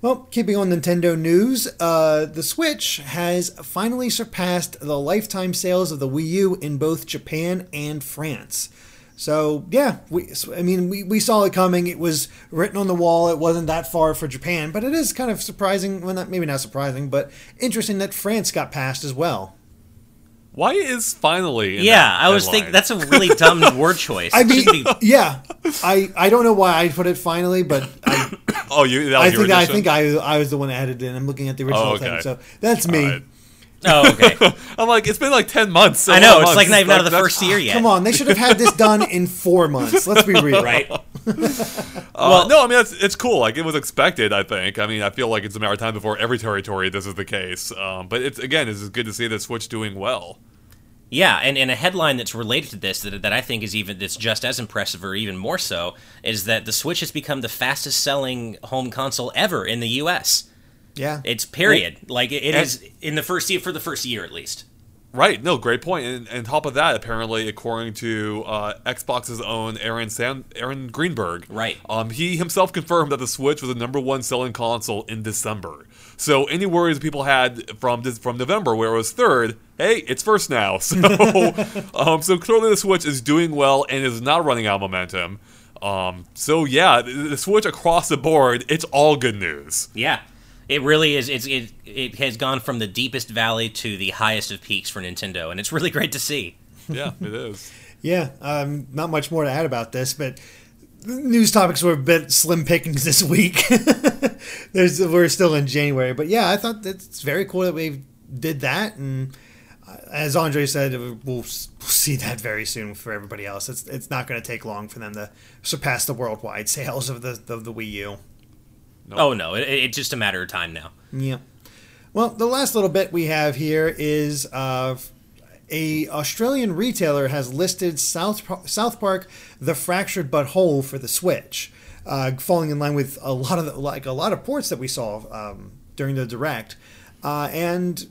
well, keeping on Nintendo news, uh, the Switch has finally surpassed the lifetime sales of the Wii U in both Japan and France. So, yeah, we, I mean, we, we saw it coming. It was written on the wall. It wasn't that far for Japan, but it is kind of surprising. Well, not, maybe not surprising, but interesting that France got passed as well. Why is finally? in yeah, that I was thinking that's a really dumb (laughs) word choice. I mean, be- yeah, I, I don't know why I put it finally, but I, (coughs) Oh, you. That I your think I think I I was the one that added it in. I'm looking at the original Oh, okay. thing, so that's me. All right. (laughs) oh, okay. I'm like, it's been like ten months. I know, 11 it's like not even out of the first year yet. Come on, they should have had this done in four months. Let's be real, (laughs) Right? (laughs) Uh, Well- no, I mean it's, it's cool. Like it was expected. I think. I mean, I feel like it's a matter of time before every territory this is the case. Um, but it's again, it's good to see the Switch doing well. Yeah, and, and a headline that's related to this that, that I think is even that's just as impressive or even more so is that the Switch has become the fastest selling home console ever in the U.S. Yeah, It's period. like it, it is in the first year for the first year at least. Right. No, great point. And, and top of that, apparently, according to uh, Xbox's own Aaron Sam, Aaron Greenberg, Right. Um, he himself confirmed that the Switch was the number one selling console in December. So any worries people had from from November, where it was third, hey, it's first now. (laughs) So, (laughs) um, so clearly the Switch is doing well and is not running out of momentum. Um, so yeah, the Switch across the board, it's all good news. Yeah, it really is. It's it it has gone from the deepest valley to the highest of peaks for Nintendo, and it's really (laughs) great to see. Yeah, it is. yeah. Um, not much more to add about this, but news topics were a bit slim pickings this week. (laughs) There's we're still in January, but yeah, I thought it's very cool that we did that, and uh, as Andre said, we'll, we'll see that very soon for everybody else. It's it's not going to take long for them to surpass the worldwide (laughs) sales of the of the Wii U. Nope. Oh no, it, it's just a matter of time now. Yeah. Well, the last little bit we have here is uh, a Australian retailer has listed South South Park: The Fractured But Whole for the Switch, uh, falling in line with a lot of the, like a lot of ports that we saw um, during the direct, uh, and.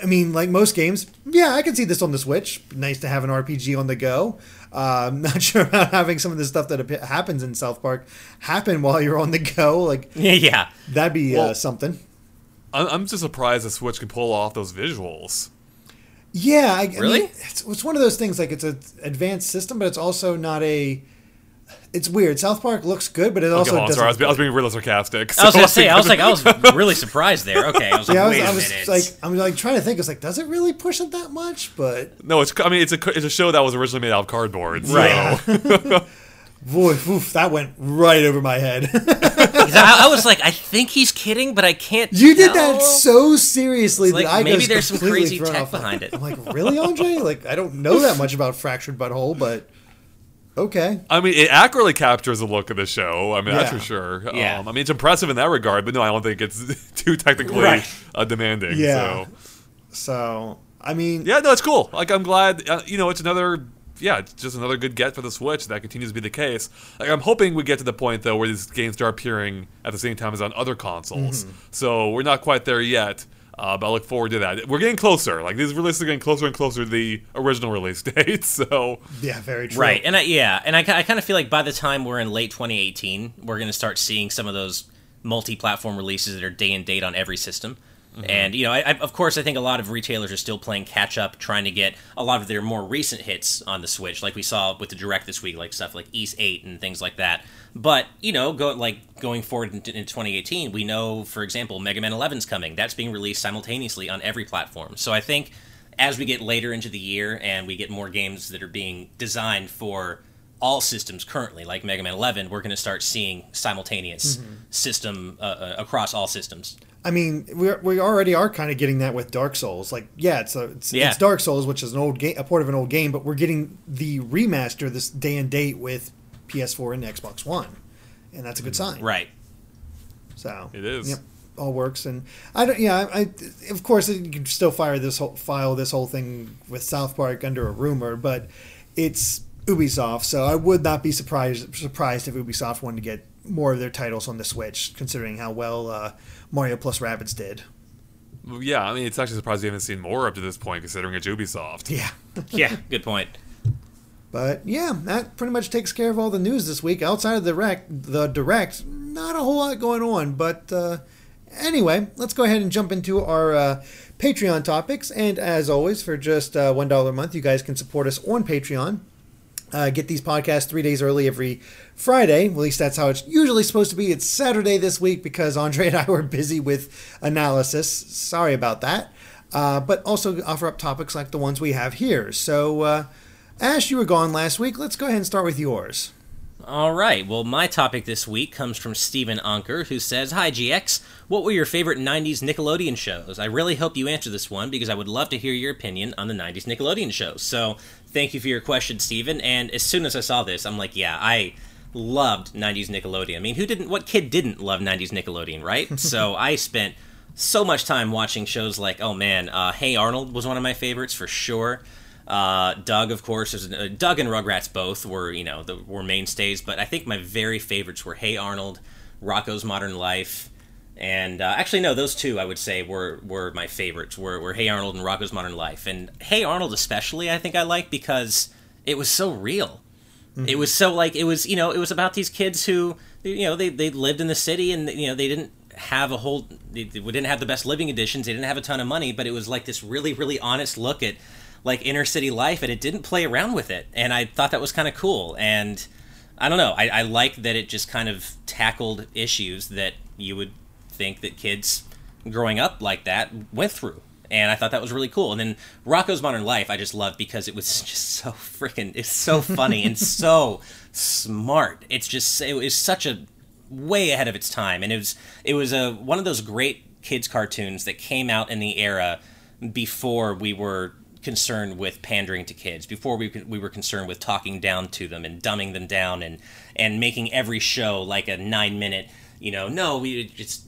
I mean, like most games, yeah, I can see this on the Switch. Nice to have an RPG on the go. Uh, I'm (laughs) not sure about having some of the stuff that happens in South Park happen while you're on the go. Like, (laughs) yeah, that'd be uh, well, uh, something. I'm just surprised the Switch can pull off those visuals. Yeah, I, really? I mean, it's, it's one of those things. Like it's an advanced system, but it's also not a. It's weird. South Park looks good, but it also okay, doesn't. Sorry, I was, I was, being really sarcastic. So I was gonna say, I was like, I was (laughs) really surprised there. Okay, I was like, yeah, I was, wait a was minute. Like, I'm like trying to think. It's like, does it really push it that much? But no, it's. I mean, it's a it's a show that was originally made out of cardboard, so. right? (laughs) Boy, oof, that went right over my head. (laughs) I, I, was like, I think he's kidding, but I can't. You tell. did that so seriously like, that I maybe there's some crazy tech off. behind it. I'm like, really, Andre? Like, I don't know that much about fractured butthole, but okay. I mean, it accurately captures the look of the show. I mean, yeah. that's for sure. Yeah. Um, I mean, it's impressive in that regard, but no, I don't think it's (laughs) too technically right. uh, demanding. Yeah. So. so, I mean, yeah, no, it's cool. Like, I'm glad. Uh, you know, it's another yeah, it's just another good get for the Switch. That continues to be the case. Like, I'm hoping we get to the point though where these games start appearing at the same time as on other consoles. Mm-hmm. So we're not quite there yet. Uh, but I look forward to that. We're getting closer. Like these releases are getting closer and closer to the original release (laughs) date. So yeah, very true. Right, and I, yeah, and I, I kind of feel like by the time we're in late 2018, we're going to start seeing some of those multi-platform releases that are day and date on every system. Mm-hmm. And you know, I, I, of course, I think a lot of retailers are still playing catch up, trying to get a lot of their more recent hits on the Switch, like we saw with the Direct this week, like stuff like Ys Eight and things like that. But you know, go like going forward in, into 2018, we know, for example, Mega Man 11's coming. That's being released simultaneously on every platform. So I think as we get later into the year and we get more games that are being designed for all systems currently, like Mega Man 11, we're going to start seeing simultaneous mm-hmm. system uh, uh, across all systems. I mean, we we already are kind of getting that with Dark Souls. Like, yeah, it's a, it's, yeah. it's Dark Souls, which is an old game, a port of an old game, but we're getting the remaster this day and date with PS4 and Xbox One, and that's a good mm. sign, right? So it is. Yep, all works, and I don't. Yeah, I, of course you can still fire this whole file this whole thing with South Park under a rumor, but it's Ubisoft, so I would not be surprised surprised if Ubisoft wanted to get more of their titles on the Switch, considering how well uh, Mario plus Rabbids did. Yeah, I mean, it's actually surprising we haven't seen more up to this point, considering it's Ubisoft. Yeah. (laughs) yeah, good point. But yeah, that pretty much takes care of all the news this week. Outside of the direct, the direct, not a whole lot going on. But uh, anyway, let's go ahead and jump into our uh, Patreon topics. And as always, for just uh, one dollar a month, you guys can support us on Patreon. Uh, get these podcasts three days early every Friday. At least that's how it's usually supposed to be. It's Saturday this week because Andre and I were busy with analysis. Sorry about that. Uh, but also offer up topics like the ones we have here. So, uh, Ash, you were gone last week. Let's go ahead and start with yours. All right. Well, my topic this week comes from Stephen Anker, who says, Hi, GX. What were your favorite 90s Nickelodeon shows? I really hope you answer this one because I would love to hear your opinion on the 90s Nickelodeon shows. So, thank you for your question, Stephen. And as soon as I saw this, I'm like, yeah, I loved 90s Nickelodeon. I mean, who didn't, what kid didn't love 90s Nickelodeon, right? (laughs) so, I spent so much time watching shows like, oh man, uh, Hey Arnold was one of my favorites for sure. Uh, Doug, of course, is, uh, Doug and Rugrats both were you know the, were mainstays, but I think my very favorites were Hey Arnold, Rocko's Modern Life, and uh, actually no, those two I would say were were my favorites. Were, were Hey Arnold and Rocko's Modern Life, and Hey Arnold especially I think I like because it was so real. Mm-hmm. It was so like it was you know it was about these kids who you know they they lived in the city and you know they didn't have a whole they, they didn't have the best living conditions they didn't have a ton of money but it was like this really really honest look at like inner city life and it didn't play around with it and i thought that was kind of cool and i don't know I, I like that it just kind of tackled issues that you would think that kids growing up like that went through and I thought that was really cool. And then Rocko's Modern Life, I just loved because it was (laughs) just so freaking, it's so funny and (laughs) so smart. It's just, it was such a way ahead of its time, and it was, it was a one of those great kids cartoons that came out in the era before we were concerned with pandering to kids before we we were concerned with talking down to them and dumbing them down and and making every show like a 9 minute you know no we it's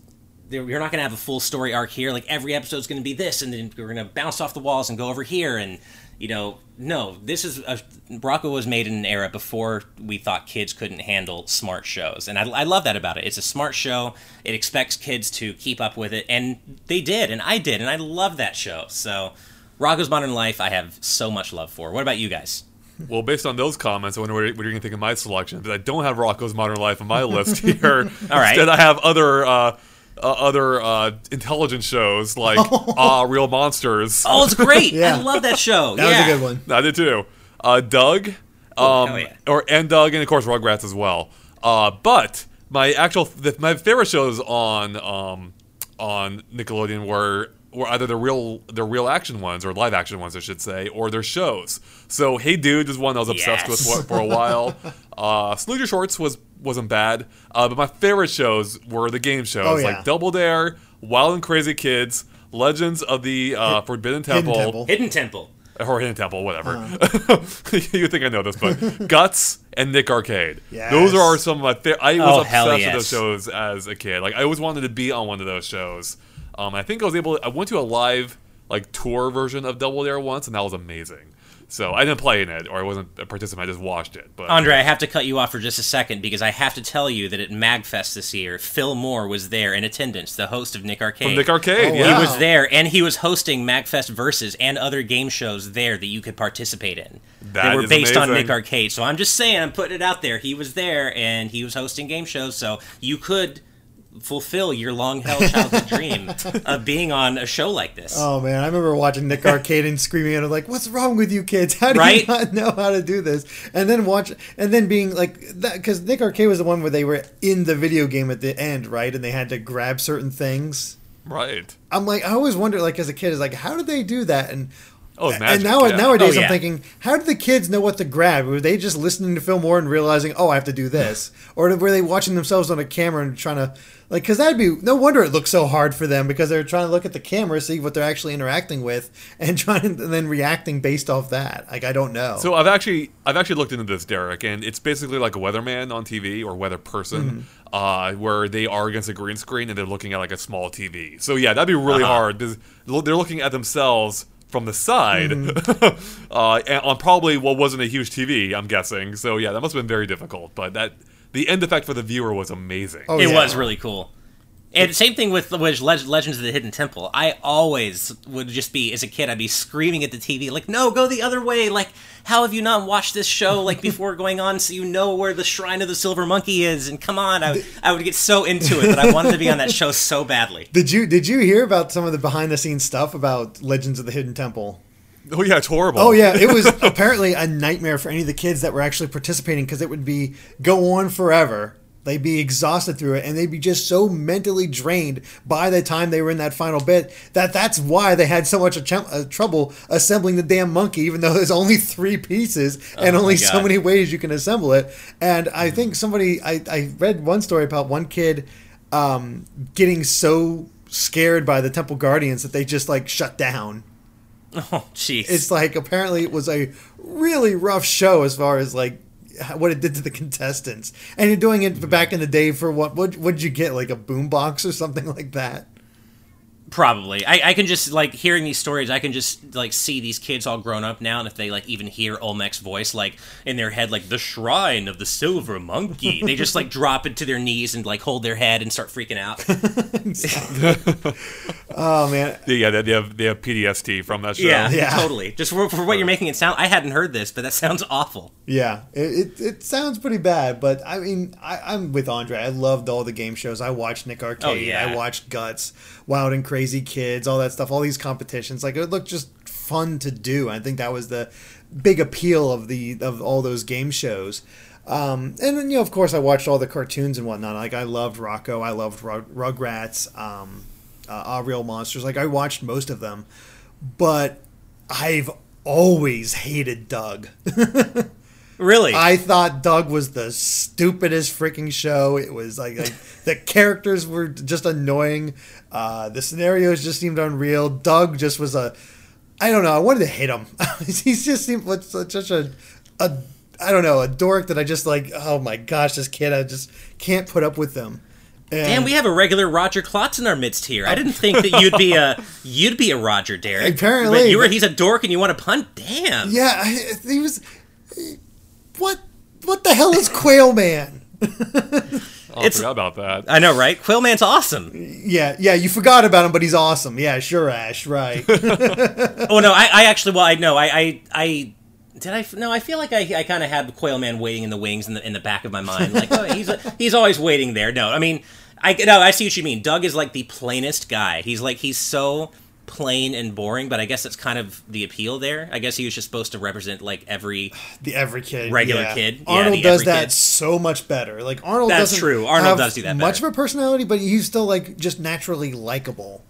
you're not going to have a full story arc here like every episode's going to be this and then we're going to bounce off the walls and go over here and you know no this is a, Rocko was made in an era before we thought kids couldn't handle smart shows and I, I love that about it it's a smart show it expects kids to keep up with it and they did and I did and I love that show so Rocko's Modern Life, I have so much love for. What about you guys? Well, based on those comments, I wonder what you're going to think of my selection. Because I don't have Rocko's Modern Life on my (laughs) list here. All right. Instead, I have other uh, uh, other uh, intelligence shows like Ah (laughs) Real Monsters. Oh, it's great! (laughs) Yeah. I love that show. That yeah. was a good one. I did too. Uh, Doug, um, Oh, hell yeah. or and Doug, and of course Rugrats as well. Uh, but my actual the, my favorite shows on um, on Nickelodeon were were either the real the real action ones or live action ones, I should say, or their shows. So Hey Dude is one I was obsessed Yes. with for, for a while. (laughs) uh, Salute Your Shorts was wasn't bad, uh, but my favorite shows were the game shows Oh, yeah. like Double Dare, Wild and Crazy Kids. Legends of the uh, Forbidden Hidden Temple, Temple. Hidden Temple. or Hidden Temple, whatever. Uh-huh. (laughs) you think I know this, but (laughs) Guts and Nick Arcade. Yes. Those are some of my. Fa- I was Oh, obsessed hell with those shows as a kid. Like I always wanted to be on one of those shows. Um, I think I was able. I went to a live like tour version of Double Dare once, and that was amazing. So I didn't play in it, or I wasn't a participant. I just watched it. But Andre, I have to cut you off for just a second because I have to tell you that at MagFest this year, Phil Moore was there in attendance, the host of Nick Arcade. from Nick Arcade, Oh, yeah. He was there, and he was hosting MagFest Versus and other game shows there that you could participate in. That they were is based on. Nick Arcade. So I'm just saying, I'm putting it out there. He was there, and he was hosting game shows, so you could fulfill your long-held childhood (laughs) dream of being on a show like this. Oh man, I remember watching Nick Arcade and screaming at him like, "What's wrong with you kids? How do Right? you not know how to do this?" And then watch, and then being like that because Nick Arcade was the one where they were in the video game at the end, right? And they had to grab certain things. right. I'm like, I always wonder, like as a kid, is like, how did they do that? And Oh, it's magic, and now yeah. nowadays, Oh, I'm thinking, how did the kids know what to grab? Were they just listening to Phil Moore and realizing, oh, I have to do this, (laughs) or were they watching themselves on a camera and trying to, like, because that'd be no wonder it looks so hard for them because they're trying to look at the camera, see what they're actually interacting with, and (laughs) trying and then reacting based off that. Like, I don't know. So I've actually I've actually looked into this, Derek, and it's basically like a weatherman on TV or weather person, Mm-hmm. uh, where they are against a green screen and they're looking at like a small TV. So yeah, that'd be really Uh-huh. hard because they're looking at themselves from the side Mm-hmm. (laughs) uh, and on probably what wasn't a huge TV, I'm guessing. So yeah, that must have been very difficult. But that the end effect for the viewer was amazing. Oh, it yeah. was really cool. And same thing with with Leg- Legends of the Hidden Temple. I always would just be as a kid, I'd be screaming at the TV like, "No, go the other way!" Like, how have you not watched this show like before (laughs) going on, so you know where the Shrine of the Silver Monkey is? And come on, I, I would get so into it that I wanted to be on that show so badly. (laughs) did you did you hear about some of the behind the scenes stuff about Legends of the Hidden Temple? Oh yeah, it's horrible. Oh yeah, it was (laughs) apparently a nightmare for any of the kids that were actually participating because it would be go on forever. They'd be exhausted through it, and they'd be just so mentally drained by the time they were in that final bit that that's why they had so much a uh, trouble assembling the damn monkey, even though there's only three pieces and Oh, only so many ways you can assemble it. And I think somebody I, I read one story about one kid um, getting so scared by the temple guardians that they just like shut down (laughs) Oh, jeez. it's like apparently it was a really rough show as far as like what it did to the contestants. And you're doing it back in the day for what? What would you get? Like a boombox or something (laughs) like that? Probably. I, I can just like hearing these stories. I can just like see these kids all grown up now, and if they like even hear Olmec's voice like in their head, like the shrine of the silver monkey, they just like drop it to their knees and like hold their head and start freaking out. (laughs) Oh man, yeah, they, they have they have PTSD from that show. yeah, Yeah. totally. Just for, for what you're making it sound. I hadn't heard this, but that sounds awful. yeah, it, it, it sounds pretty bad, but I mean, I, I'm with Andre. I loved all the game shows. I watched Nick Arcade. Oh, yeah. I watched Guts, Wild and Crazy Crazy kids, all that stuff. All these competitions, like it looked just fun to do. I think that was the big appeal of the of all those game shows. Um, and then, you know, of course, I watched all the cartoons and whatnot. Like I loved Rocko. I loved Rug- Rugrats. Um, uh, Real Monsters. Like I watched most of them. but I've always hated Doug. (laughs) Really? I thought Doug was the stupidest freaking show. It was like, like (laughs) the characters were just annoying. Uh, the scenarios just seemed unreal. Doug just was a, I don't know. I wanted to hit him. (laughs) he just seemed like such a, a, I don't know, a dork that I just like. Oh my gosh, this kid! I just can't put up with them. And Damn, we have a regular Roger Klotz in our midst here. I didn't think that you'd be a (laughs) you'd be a Roger, Derek. Apparently, but you were he's a dork and you want to punt. Damn. yeah, he was. What? What the hell is Quail Man? (laughs) Oh, I It's- forgot about that. I know, right? Quailman's awesome. Yeah, yeah, you forgot about him, but he's awesome. Yeah, sure, Ash. Right. (laughs) Oh no, I, I actually well I know I I, I did I no I feel like I, I kind of had Quailman waiting in the wings in the in the back of my mind like oh he's (laughs) he's always waiting there. No, I mean I no I see what you mean. Doug is like the plainest guy. He's like he's so plain and boring, but I guess that's kind of the appeal there. I guess he was just supposed to represent like every (sighs) The every kid, Regular yeah. kid? Arnold the does that kid. so much better. Like Arnold, That's true. Arnold does do that much better. of a personality, but he's still like just naturally likable,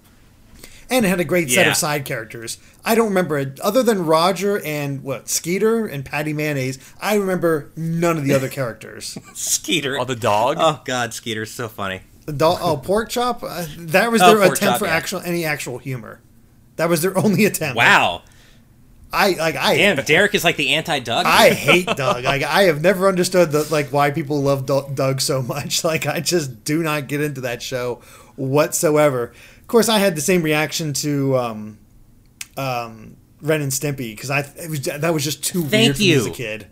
and had a great set Yeah. of side characters. I don't remember it other than Roger and what Skeeter and Patty Mayonnaise. I remember none of the other characters. (laughs) Skeeter. Oh, the dog. Oh God, Skeeter's so funny. The dog, oh, pork chop. Uh, that was Oh, their Pork attempt Chop, for yeah. actual any actual humor. That was their (laughs) only attempt. Wow. I like I Damn, (laughs) Derek is like the anti-Doug. I (laughs) hate Doug. Like I have never understood the like why people love Doug so much. Like I just do not get into that show whatsoever. Of course, I had the same reaction to um, um, Ren and Stimpy because I it was that was just too Thank weird for me as a kid.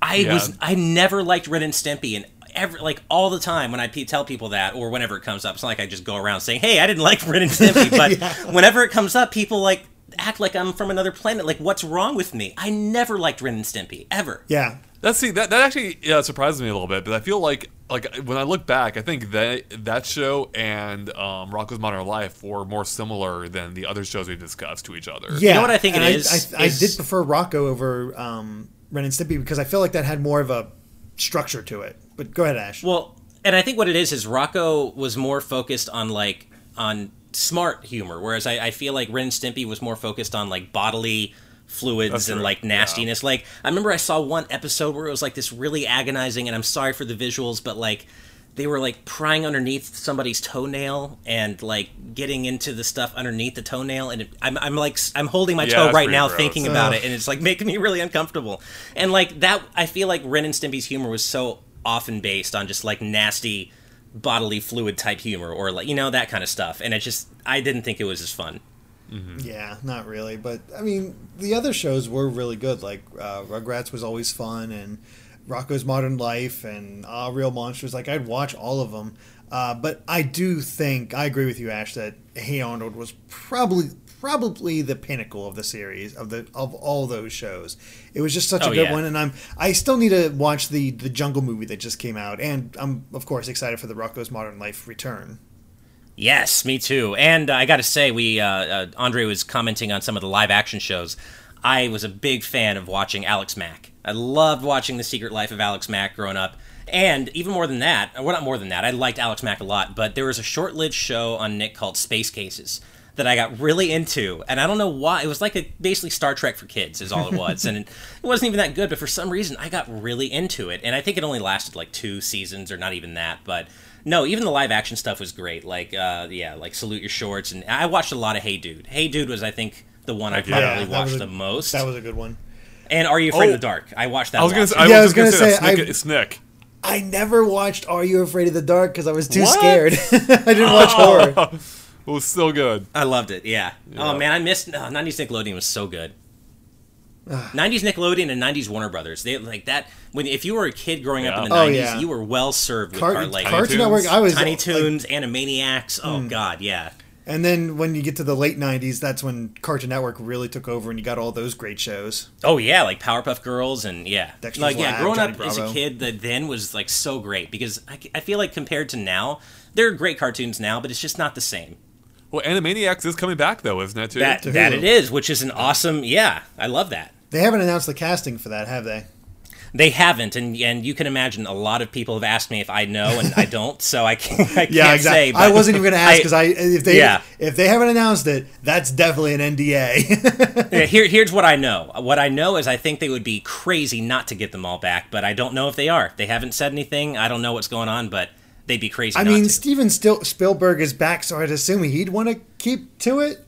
I Yeah. was I never liked Ren and Stimpy and every like all the time when I pe- tell people that or whenever it comes up it's not like I just go around saying hey I didn't (laughs) like Ren and Stimpy (laughs) but whenever it comes up people like act like I'm from another planet like what's wrong with me I never liked Ren and Stimpy ever Yeah, That's see that that actually yeah, surprises me a little bit, but I feel like like when I look back, I think that that show and um, Rocko's Modern Life were more similar than the other shows we discussed to each other. yeah. know what I think and it I, is? I, I Is- did prefer Rocko over um, Ren and Stimpy because I feel like that had more of a structure to it. But go ahead, Ash. well and I think what it is is Rocko was more focused on like on smart humor whereas I, I feel like Ren and Stimpy was more focused on like bodily fluids That's and true, like yeah. nastiness. Like I remember I saw one episode where it was like this really agonizing, and I'm sorry for the visuals, but like they were like prying underneath somebody's toenail and like getting into the stuff underneath the toenail, and it, I'm I'm like i'm holding my Yeah, toe right now gross. thinking about it, and it's like (laughs) making me really uncomfortable. And like that, I feel like Ren and Stimpy's humor was so often based on just like nasty bodily fluid type humor or like you know that kind of stuff and it just i didn't think it was as fun Yeah, not really, but I mean, the other shows were really good. Like uh, Rugrats was always fun, and Rocko's Modern Life, and uh, Real Monsters. Like I'd watch all of them. Uh, but I do think I agree with you, Ash, that Hey Arnold was probably probably the pinnacle of the series of the of all those shows. It was just such a Oh, good yeah. one, and I'm I still need to watch the the Jungle movie that just came out, and I'm of course excited for the Rocko's Modern Life return. Yes, me too. And I got to say, we uh, uh, Andre was commenting on some of the live action shows. I was a big fan of watching Alex Mack. I loved watching The Secret Life of Alex Mack growing up. And even more than that, well, not more than that, I liked Alex Mack a lot, but there was a short lived show on Nick called Space Cases that I got really into. And I don't know why. It was like a, basically Star Trek for kids, is all it (laughs) was. and it, it wasn't even that good, but for some reason, I got really into it. And I think it only lasted like two seasons or not even that. But no, even the live action stuff was great. Like, uh, yeah, like Salute Your Shorts. And I watched a lot of Hey Dude. Hey Dude was, I think, the one I Heck yeah. probably that watched a- the most. That was a good one. And Are You Afraid Oh. of the Dark? I watched that. I was gonna say. I Yeah, I was was gonna, gonna say, say, that. Snick, I- it's Nick. I never watched Are You Afraid of the Dark because I was too What? scared. (laughs) I didn't watch Oh. (laughs) horror. It was still good. I loved it. Yeah. Oh man, I missed. Oh, 90s Nickelodeon was so good. 90s Nickelodeon and 90s Warner Brothers. They like that when if you were a kid growing up in the Oh, 90s, yeah. you were well served with Car- car- like Cartoon Network. I was Tiny like- Toons, Animaniacs. Oh hmm. god, yeah. And then when you get to the late '90s, that's when Cartoon Network really took over, and you got all those great shows. Oh yeah, like Powerpuff Girls and yeah, Dexter's like yeah. Lab, Growing Johnny up as a kid, that then was like so great because I, I feel like compared to now, there are great cartoons now, but it's just not the same. Well, Animaniacs is coming back though, isn't it? Too. That To that Hulu. it is, which is an awesome. Yeah, I love that. They haven't announced the casting for that, have they? They haven't, and and you can imagine a lot of people have asked me if I know, and I (laughs) don't, so I can't. I can't Yeah, exactly. say. I wasn't even going to ask because I if they Yeah. if they haven't announced it, that's definitely an NDA. (laughs) Yeah, here, here's what I know. What I know is I think they would be crazy not to get them all back, but I don't know if they are. They haven't said anything. I don't know what's going on, but they'd be crazy. I mean, to. Steven Stil- Spielberg is back, so I'd assume he'd want to keep to it.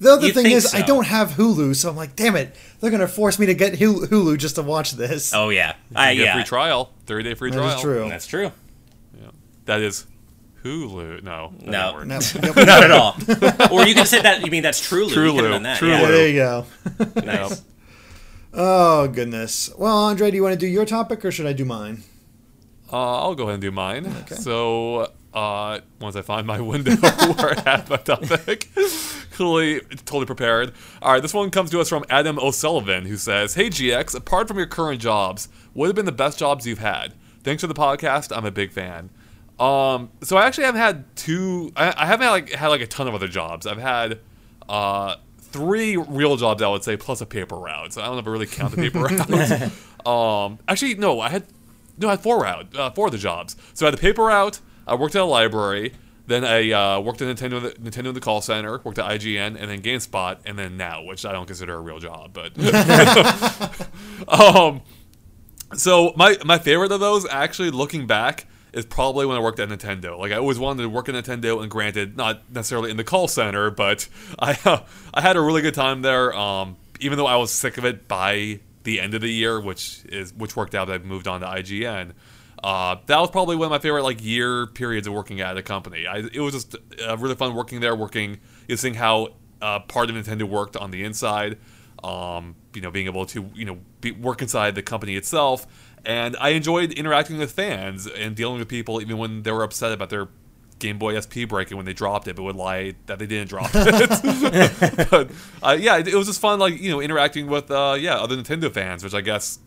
The other You'd thing is, I don't have Hulu, so I'm like, damn it, they're going to force me to get Hulu Hulu just to watch this. oh yeah, I, You get yeah, free trial, 30 day free that trial. is true. that's true. That is Hulu. No, No. didn't. No, (laughs) (laughs) Not at all. or you can say that. You mean that's true, Lou? You could Trulu. that. Trulu. yeah, Yeah. there you go. (laughs) Nice. Oh goodness. Well, Andre, do you want to do your topic or should I do mine? Uh, I'll go ahead and do mine. Okay. So, uh, once I find my window (laughs) where I have my topic, (laughs) clearly totally prepared. All right, this one comes to us from Adam O'Sullivan, who says, "Hey GX, apart from your current jobs, what have been the best jobs you've had? Thanks for the podcast. I'm a big fan." Um, so I actually haven't had two. I, I haven't had like had like a ton of other jobs. I've had uh three real jobs, I would say, plus a paper route. So I don't if really count the paper (laughs) route. um, actually, no, I had no, I had four route, uh, four of the jobs. So I had the paper route. I worked at a library. Then I uh, worked at Nintendo, Nintendo in the call center. Worked at IGN, and then GameSpot, and then now, which I don't consider a real job, but (laughs) um, so my my favorite of those, actually, looking back, is probably when I worked at Nintendo. Like I always wanted to work at Nintendo, and granted, not necessarily in the call center, but (laughs) I uh, I had a really good time there. Um, even though I was sick of it by the end of the year, which is which worked out. that I moved on to IGN. Uh, that was probably one of my favorite like year periods of working at a company. I, it was just uh, really fun working there, working, you know, seeing how uh, part of Nintendo worked on the inside. Um, you know, being able to you know be, work inside the company itself, and I enjoyed interacting with fans and dealing with people even when they were upset about their Game Boy SP breaking when they dropped it, but would lie that they didn't drop it. (laughs) (laughs) but uh, yeah, it, it was just fun, like you know, interacting with uh, yeah other Nintendo fans, which I guess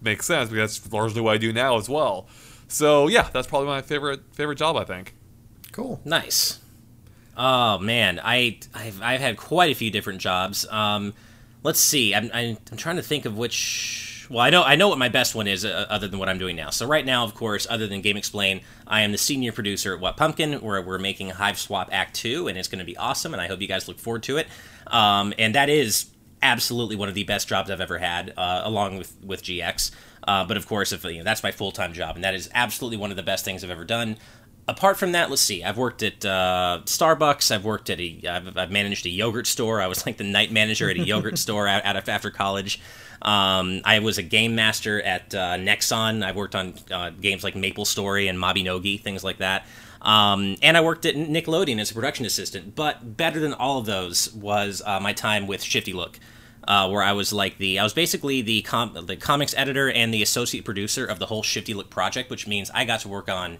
makes sense because that's largely what I do now as well. So yeah, that's probably my favorite favorite job. I think. Cool. Nice. Oh man, I I've, I've had quite a few different jobs. Um, let's see. I'm, I'm I'm trying to think of which. Well, I know I know what my best one is, uh, other than what I'm doing now. So right now, of course, other than GameXplain, I am the senior producer at What Pumpkin, where we're making Hiveswap Act Two, and it's going to be awesome. And I hope you guys look forward to it. Um, and that is absolutely one of the best jobs I've ever had, uh, along with with GX. Uh, but of course, if you know, that's my full time job, and that is absolutely one of the best things I've ever done. Apart from that, let's see. I've worked at uh, Starbucks. I've worked at a. I've, I've managed a yogurt store. I was like the night manager at a yogurt (laughs) store out, out of after college. Um, I was a game master at uh, Nexon. I've worked on uh, games like MapleStory and Mabinogi, things like that. Um, and I worked at Nickelodeon as a production assistant. But better than all of those was uh, my time with ShiftyLook uh, where I was like the I was basically the com- the comics editor and the associate producer of the whole ShiftyLook project, which means I got to work on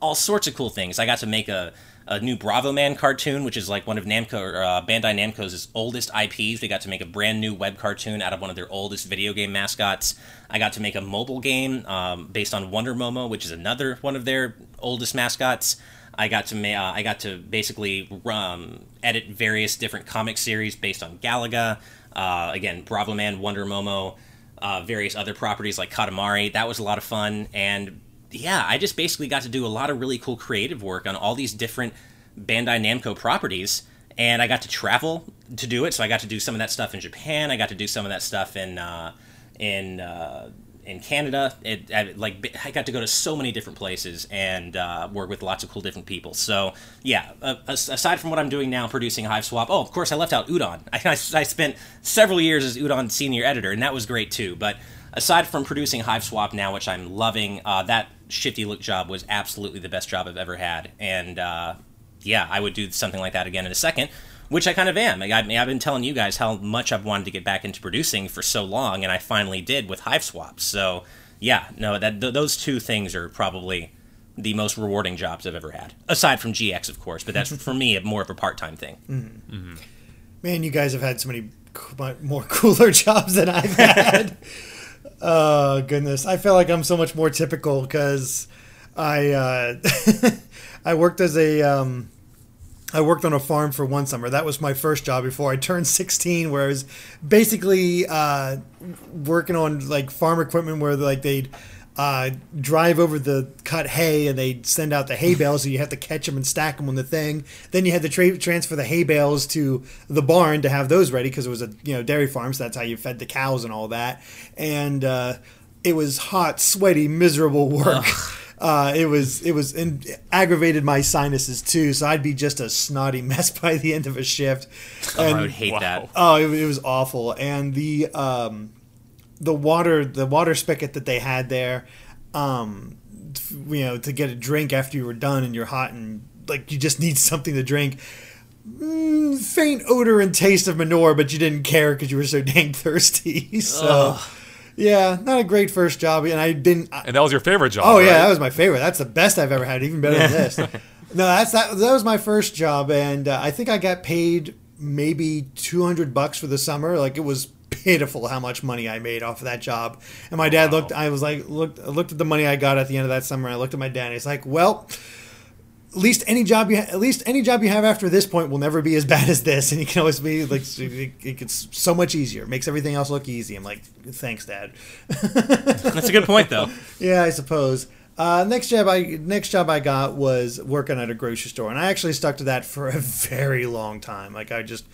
all sorts of cool things. I got to make a, a new Bravo Man cartoon, which is like one of Namco or, uh, Bandai Namco's oldest IPs. We got to make a brand new web cartoon out of one of their oldest video game mascots. I got to make a mobile game um, based on Wonder Momo, which is another one of their oldest mascots. I got to ma- uh, I got to basically um, edit various different comic series based on Galaga. Uh, again, Bravo Man, Wonder Momo, uh, various other properties like Katamari. That was a lot of fun, and yeah, I just basically got to do a lot of really cool creative work on all these different Bandai Namco properties. And I got to travel to do it, so I got to do some of that stuff in Japan. I got to do some of that stuff in uh, in uh, in Canada. It, I, like I got to go to so many different places and uh, work with lots of cool different people. So yeah, aside from what I'm doing now, producing Hiveswap. Oh, of course, I left out Udon. I, (laughs) I, I spent several years as Udon senior editor, and that was great too. But aside from producing Hiveswap now, which I'm loving, uh, that ShiftyLook job was absolutely the best job I've ever had. And uh, yeah, I would do something like that again in a second. Which I kind of am. I, I mean, I've been telling you guys how much I've wanted to get back into producing for so long, and I finally did with Hiveswap. So, yeah, no, that th- those two things are probably the most rewarding jobs I've ever had, aside from GX, of course. But that's for me more of a part-time thing. Man, you guys have had so many co- more (laughs) cooler jobs than I've had. (laughs) oh goodness, I feel like I'm so much more typical because I uh, (laughs) I worked as a um, I worked on a farm for one summer. That was my first job before I turned (laughs) 16, where I was basically uh, working on like farm equipment where like they'd uh, drive over the cut hay and they'd send out the hay bales, and you have to catch them and stack them on the thing. Then you had to tra- transfer the hay bales to the barn to have those ready because it was a you know dairy farm, so that's how you fed the cows and all that. And uh, it was hot, sweaty, miserable work. (laughs) Uh, it was it was aggravated my sinuses too, so I'd be just a snotty mess (laughs) by the end of a shift. Oh, I would hate Wow. that. Oh, it, it was awful, and the um, the water the water spigot that they had there, um, you know, to get a drink after you were done and you're hot and like you just (laughs) need something to drink. Mm, faint odor and taste of manure, but you didn't care because you were so (laughs) dang thirsty. (laughs) So, Ugh. yeah, not a great first job, and I didn't. And that was your favorite job. Oh yeah, that was my favorite. That's the best I've ever had, even better than this. no, that's that. That was my first job, and uh, I think I got paid maybe two hundred bucks for the summer. Like it was pitiful how much money I made off of that job. And my dad Wow. looked. I was like, looked, I looked at the money I got at the end of that summer. And I looked at my dad. and He's like, well. At least any job you ha- at least any job you have after this point will never be as (laughs) bad as this, and you can always be like it, it gets so much easier. It makes everything else look easy. I'm like, thanks, Dad. (laughs) That's a good point, though. Yeah, I suppose. Uh, next job I next job I got was working at a grocery store, and I actually stuck to that for a (laughs) very long time. Like I just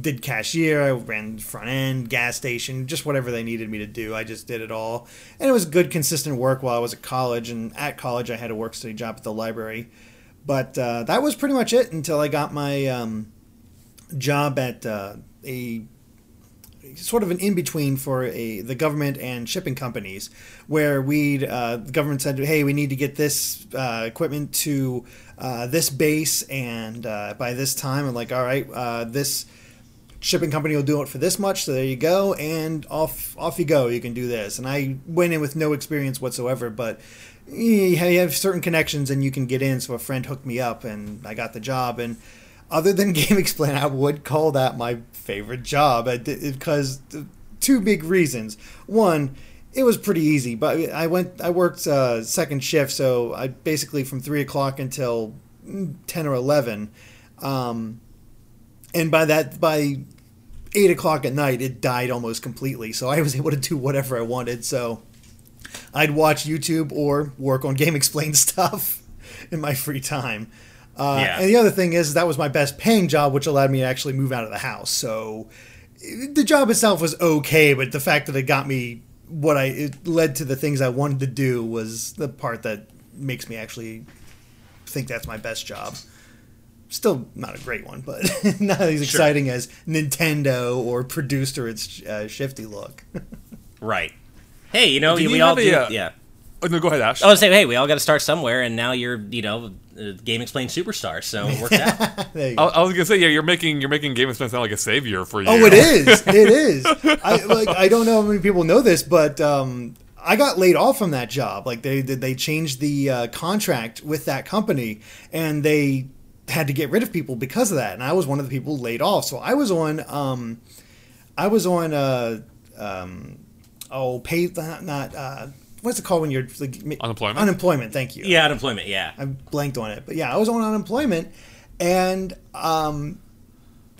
did cashier, I ran front end, gas station, just whatever they needed me to do. I just did it all, and it was good, consistent work while I was at college. And at college, I had a work study job at the library, but uh, that was pretty much it until I got my um, job at uh, a sort of an in between for a the government and shipping companies, where we uh, the government said, "Hey, we need to get this uh, equipment to uh, this base and uh, by this time." I'm like, "All right, uh, this." Shipping company will do it for this much so there you go and off off you go you can do this. And i went in with no experience whatsoever but you have certain connections and you can get in so a friend hooked me up and i got the job. And other than (laughs) GameXplain i would call that my favorite job. Because two big reasons. One it was pretty easy but i went i worked uh, second shift so i basically from 3 o'clock until mm, 10 or 11 um, and by that by eight o'clock at night it died almost completely. So i was able to do whatever i wanted. So i'd watch youtube or work on GameXplain (laughs) stuff in my free time. Uh, Yeah. and the other thing is that was my best paying job which allowed me to actually move out of the house. So the job itself was okay but the fact that it got me what i it led to the things i wanted to do was the part that makes me actually think that's my best job still not a great one, but (laughs) not as exciting as Nintendo or produced or its uh, shifty look. (laughs) Right. Hey, you know, Did we you all do. a, uh, yeah. Oh, no, go ahead, Ash. I was say, hey, we all got to start somewhere, and now you're, you know, Game Explained superstar, so it worked out. (laughs) I. I was gonna say, yeah, you're making you're making Game Explained sound like a savior for you. Oh, it is. It is. I like. I don't know how many people know this, but um, I got laid off from that job. Like they they changed the uh, contract with that company, and they had to get rid of people because of that. And I was one of the people laid off. So I was on. Um, I was on. Uh, um, oh, pay not. Uh, what's it called when you're like, ma- Unemployment? Unemployment. Thank you. yeah, unemployment. Yeah. I blanked on it, but yeah, I was on unemployment, and um,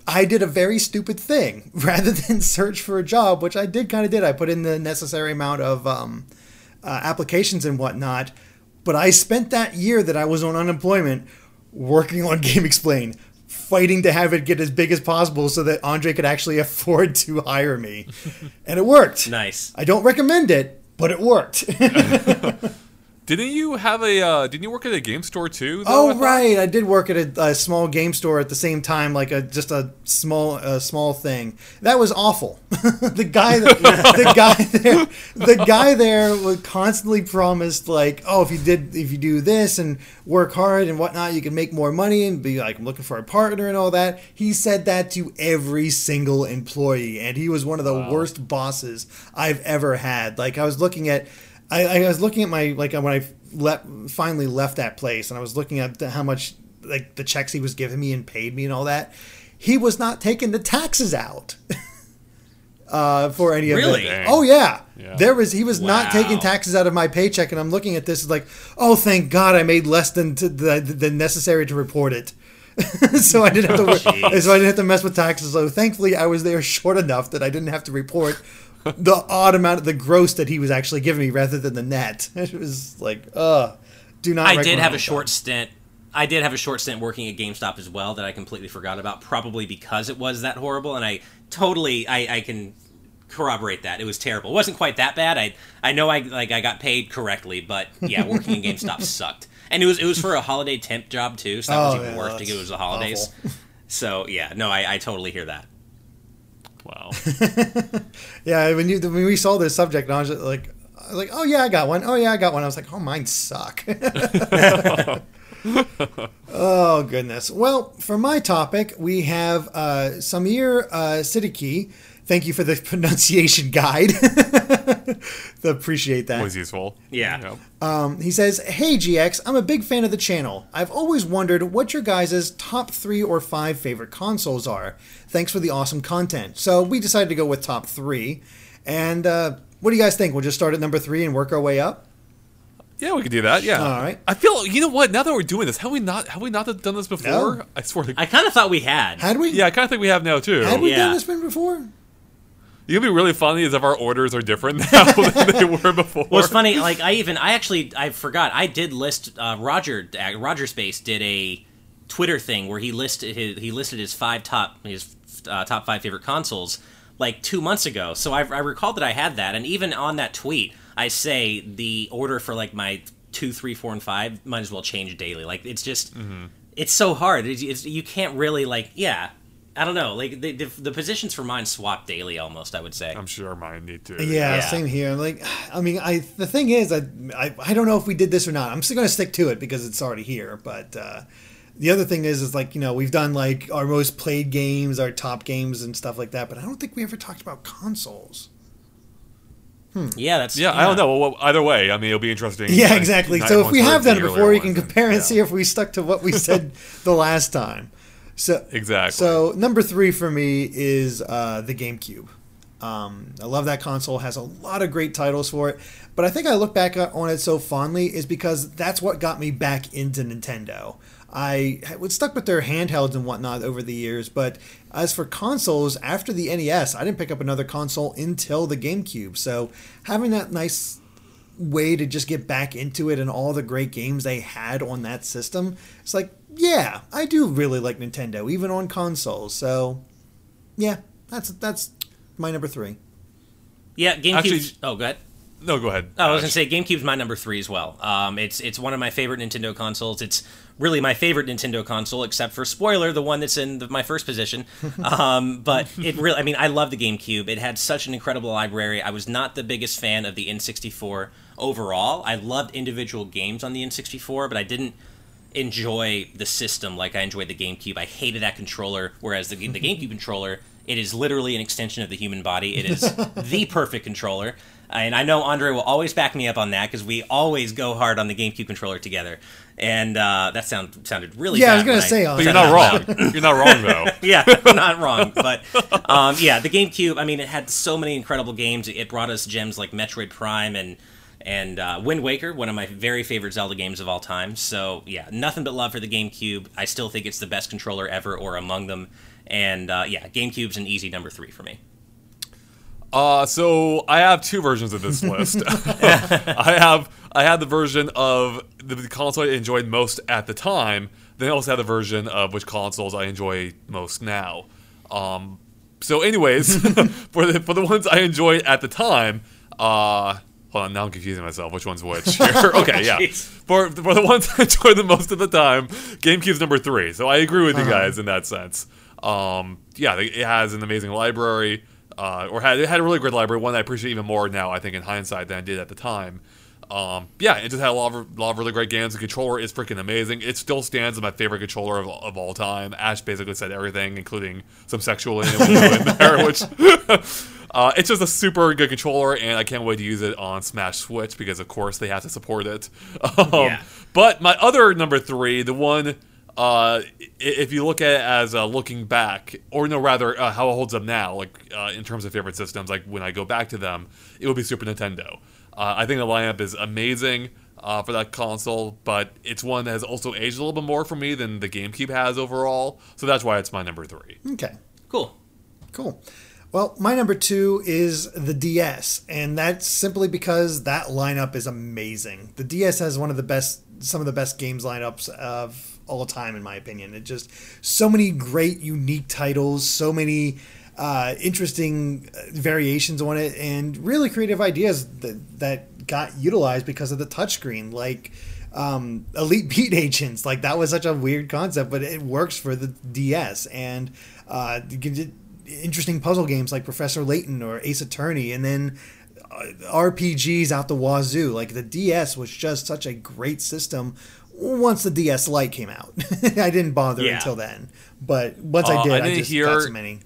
I did a very stupid thing. (laughs) Rather than search for a job, which I did kind of did, I put in the necessary amount of um, uh, applications and whatnot. But I spent that year that I was on unemployment working on (laughs) GameXplain, fighting to have it get as big as possible so that Andre could actually (laughs) afford to hire me, and it worked. Nice. I don't recommend it, but it worked. (laughs) Didn't you have a? Uh, didn't you work at a game store too? though, Oh thought? right, I did work at a, a small game store at the same time, like a just a small a small thing. That was awful. (laughs) the guy, that, (laughs) the guy there, the guy there was constantly promised like, oh, if you did, if you do this and work hard and whatnot, you can make more money and be like, I'm looking for a partner and all that. He said that to every single employee, and he was one of the Wow. worst bosses I've ever had. Like I was looking at. I, I was looking at my like when I left finally left that place, and I was looking at the, how much like the checks he was giving me and paid me and all that. He was not taking the taxes out (laughs) uh, for any of Really? it. Dang. Oh yeah. Yeah. there was he was not taking taxes out of my paycheck, and I'm looking at this like, oh thank God I made less than to, the, the necessary to report it. (laughs) so I didn't have to. (laughs) work- so I didn't have to mess with taxes. So thankfully, I was there short enough that I didn't have to report the odd amount of the gross that he was actually giving me rather than the net. (laughs) It was like, uh, do not. I did have a short stint. I did have a short stint working at GameStop as well that I completely forgot about, probably because it was that horrible. And I totally, I, I can corroborate that it was terrible. It wasn't quite that bad. I, I know I like I got paid correctly, but yeah, (laughs) working in GameStop sucked. And it was it was for a holiday temp job too, so that was Oh, even yeah, worse because it was the holidays. awful. So yeah, no, I, I totally hear that. Wow. (laughs) Yeah, when you when we saw this subject, and I was like, I was like, oh yeah, I got one. Oh yeah, I got one. I was like, oh, mine suck. (laughs) oh goodness. Well, for my topic, we have uh, Samir uh, Siddiqui. Thank you for the (laughs) pronunciation guide. (laughs) Appreciate that. Was useful. Yeah. Yep. Um, he says, Hey GX, I'm a big fan of the channel. I've always wondered what your guys' top three or five favorite consoles are. Thanks for the awesome content. So we decided to go with top three. And uh, what do you guys think? We'll just start at number three and work our way up? Yeah, we could do that. Yeah. All right. I feel you know what? Now that we're doing this, have we not have we not done this before? No. I swear to I kind of thought we had. Had we? Yeah, I kind of think we have now too. Had we Yeah. done this one before? It'd be really funny is if our orders are different (laughs) now than they were before. Well, it's funny. Like I even I actually I forgot I did list uh, Roger uh, Rogersbase did a Twitter thing where he listed his he listed his five top his uh, top five favorite consoles like two months ago. So I, I recall that I had that, and even on that tweet I say the order for like my two, three, four, and five might as well change daily. Like it's just it's so hard. It's, it's, you can't really like yeah. I don't know. Like the, the, the positions for mine swap daily almost. I would say. I'm sure mine need to. Yeah, Yeah. same here. Like, I mean, I the thing is, I, I I don't know if we did this or not. I'm still gonna stick to it because it's already here. But uh, the other thing is, is like you know we've done like our most played games, our top games, and stuff like that. But I don't think we ever talked about consoles. Hmm. yeah, that's Yeah, I don't know. Well, either way, I mean, it'll be interesting. Yeah, exactly. nine So if we have done it before, you can compare and yeah. see if we stuck to what we said (laughs) the last time. So Exactly. So number three for me is uh, the GameCube. Um, I love that console. Has a lot of great titles for it. But I think I look back on it so fondly is because that's what got me back into Nintendo. I was stuck with their handhelds and whatnot over the years, but as for consoles, after the NES, I didn't pick up another console until the GameCube. So having that nice way to just get back into it and all the great games they had on that system, it's like, yeah, I do really like Nintendo, even on consoles. So, yeah, that's that's my number three. Yeah, GameCube. Oh, go ahead. no, go ahead. Oh, I was gonna say GameCube's my number three as well. Um, it's it's one of my favorite Nintendo consoles. It's really my favorite Nintendo console, except for spoiler, the one that's in the, my first position. (laughs) Um, but it really, I mean, I love the GameCube. It had such an incredible library. I was not the biggest fan of the N64 overall. I loved individual games on the N64, but I didn't enjoy the system like I enjoyed the GameCube. I hated that controller, whereas the, the (laughs) GameCube controller, it is literally an extension of the human body. It is (laughs) the perfect controller. And I know Andre will always back me up on that because we always go hard on the GameCube controller together. And uh, that sound, sounded really Yeah, I was gonna say, said uh, But you're not wrong. you're not wrong though. (laughs) yeah, not wrong. But um, yeah, the GameCube. I mean, it had so many incredible games. It brought us gems like Metroid Prime and and uh, Wind Waker, one of my very favorite Zelda games of all time. So yeah, nothing but love for the GameCube. I still think it's the best controller ever, or among them. And uh, yeah, GameCube's an easy number three for me. Uh, so I have two versions of this list. (laughs) I have I had the version of the, console I enjoyed most at the time. Then I also had the version of which consoles I enjoy most now. Um, so, anyways, (laughs) for the for the ones I enjoyed at the time, uh, on, now I'm confusing myself. Which one's which? (laughs) Okay, yeah. For for the ones (laughs) I enjoyed the most of the time, GameCube's number three. So I agree with you guys in that sense. Um, yeah, it has an amazing library, uh, or had it had a really great library. One that I appreciate even more now, I think, in hindsight than I did at the time. Um, yeah, it just had a lot of, lot of really great games. The controller is freaking amazing. It still stands as my favorite controller of, of all time. Ash basically said everything, including some sexual innuendo in there, (laughs) which uh, it's just a super good controller, and I can't wait to use it on Smash Switch because, of course, they have to support it. (laughs) Um, Yeah. But my other number three, the one, uh, if you look at it as uh, looking back, or no, rather, uh, how it holds up now, like uh, in terms of favorite systems, like when I go back to them, it would be Super Nintendo. Uh, I think the lineup is amazing. uh, for that console, but it's one that has also aged a little bit more for me than the GameCube has overall. So that's why it's my number three. Okay. Cool. Cool. Well, my number two is the DS, and that's simply because that lineup is amazing. The DS has one of the best, some of the best games lineups of all time, in my opinion. It just so many great, unique titles, so many uh, interesting uh, variations on it, and really creative ideas that that got utilized because of the touchscreen, like. Um, Elite Beat (laughs) Agents, like that was such a weird concept, but it works for the DS, and uh, you can interesting puzzle games like Professor Layton or Ace Attorney, and then uh, RPGs out the wazoo. Like the DS was just such a great system. Once the DS Lite came out, (laughs) I didn't bother Yeah. until then. But once Uh, I did, I I, didn't just hear- got so many.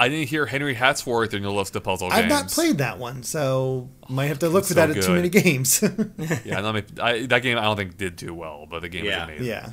I didn't hear Henry Hatsworth in your list of puzzle I've games. not played that one, so might have to look for so that at too many games. (laughs) Yeah, not many- I, that game I don't think did too well, but the game Yeah. was amazing. yeah.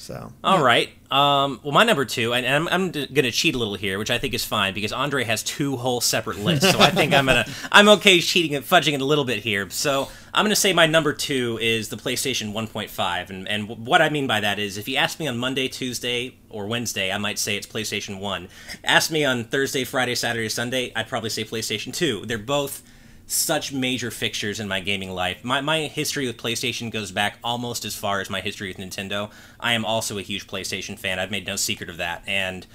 So All right. Um, well, my number two, and I'm, I'm going to cheat a little here, which I think is fine because Andre has two whole separate lists. So I (laughs) think I'm gonna I'm okay cheating and fudging it a little bit here. So I'm gonna say my number two is the PlayStation 1.5, and and what I mean by that is if you ask me on Monday, Tuesday, or Wednesday, I might say it's PlayStation One. Ask me on Thursday, Friday, Saturday, Sunday, I'd probably say PlayStation Two. They're both such major fixtures in my gaming life. My, my history with PlayStation goes back almost as far as my history with Nintendo. I am also a huge PlayStation fan. I've made no secret of that. And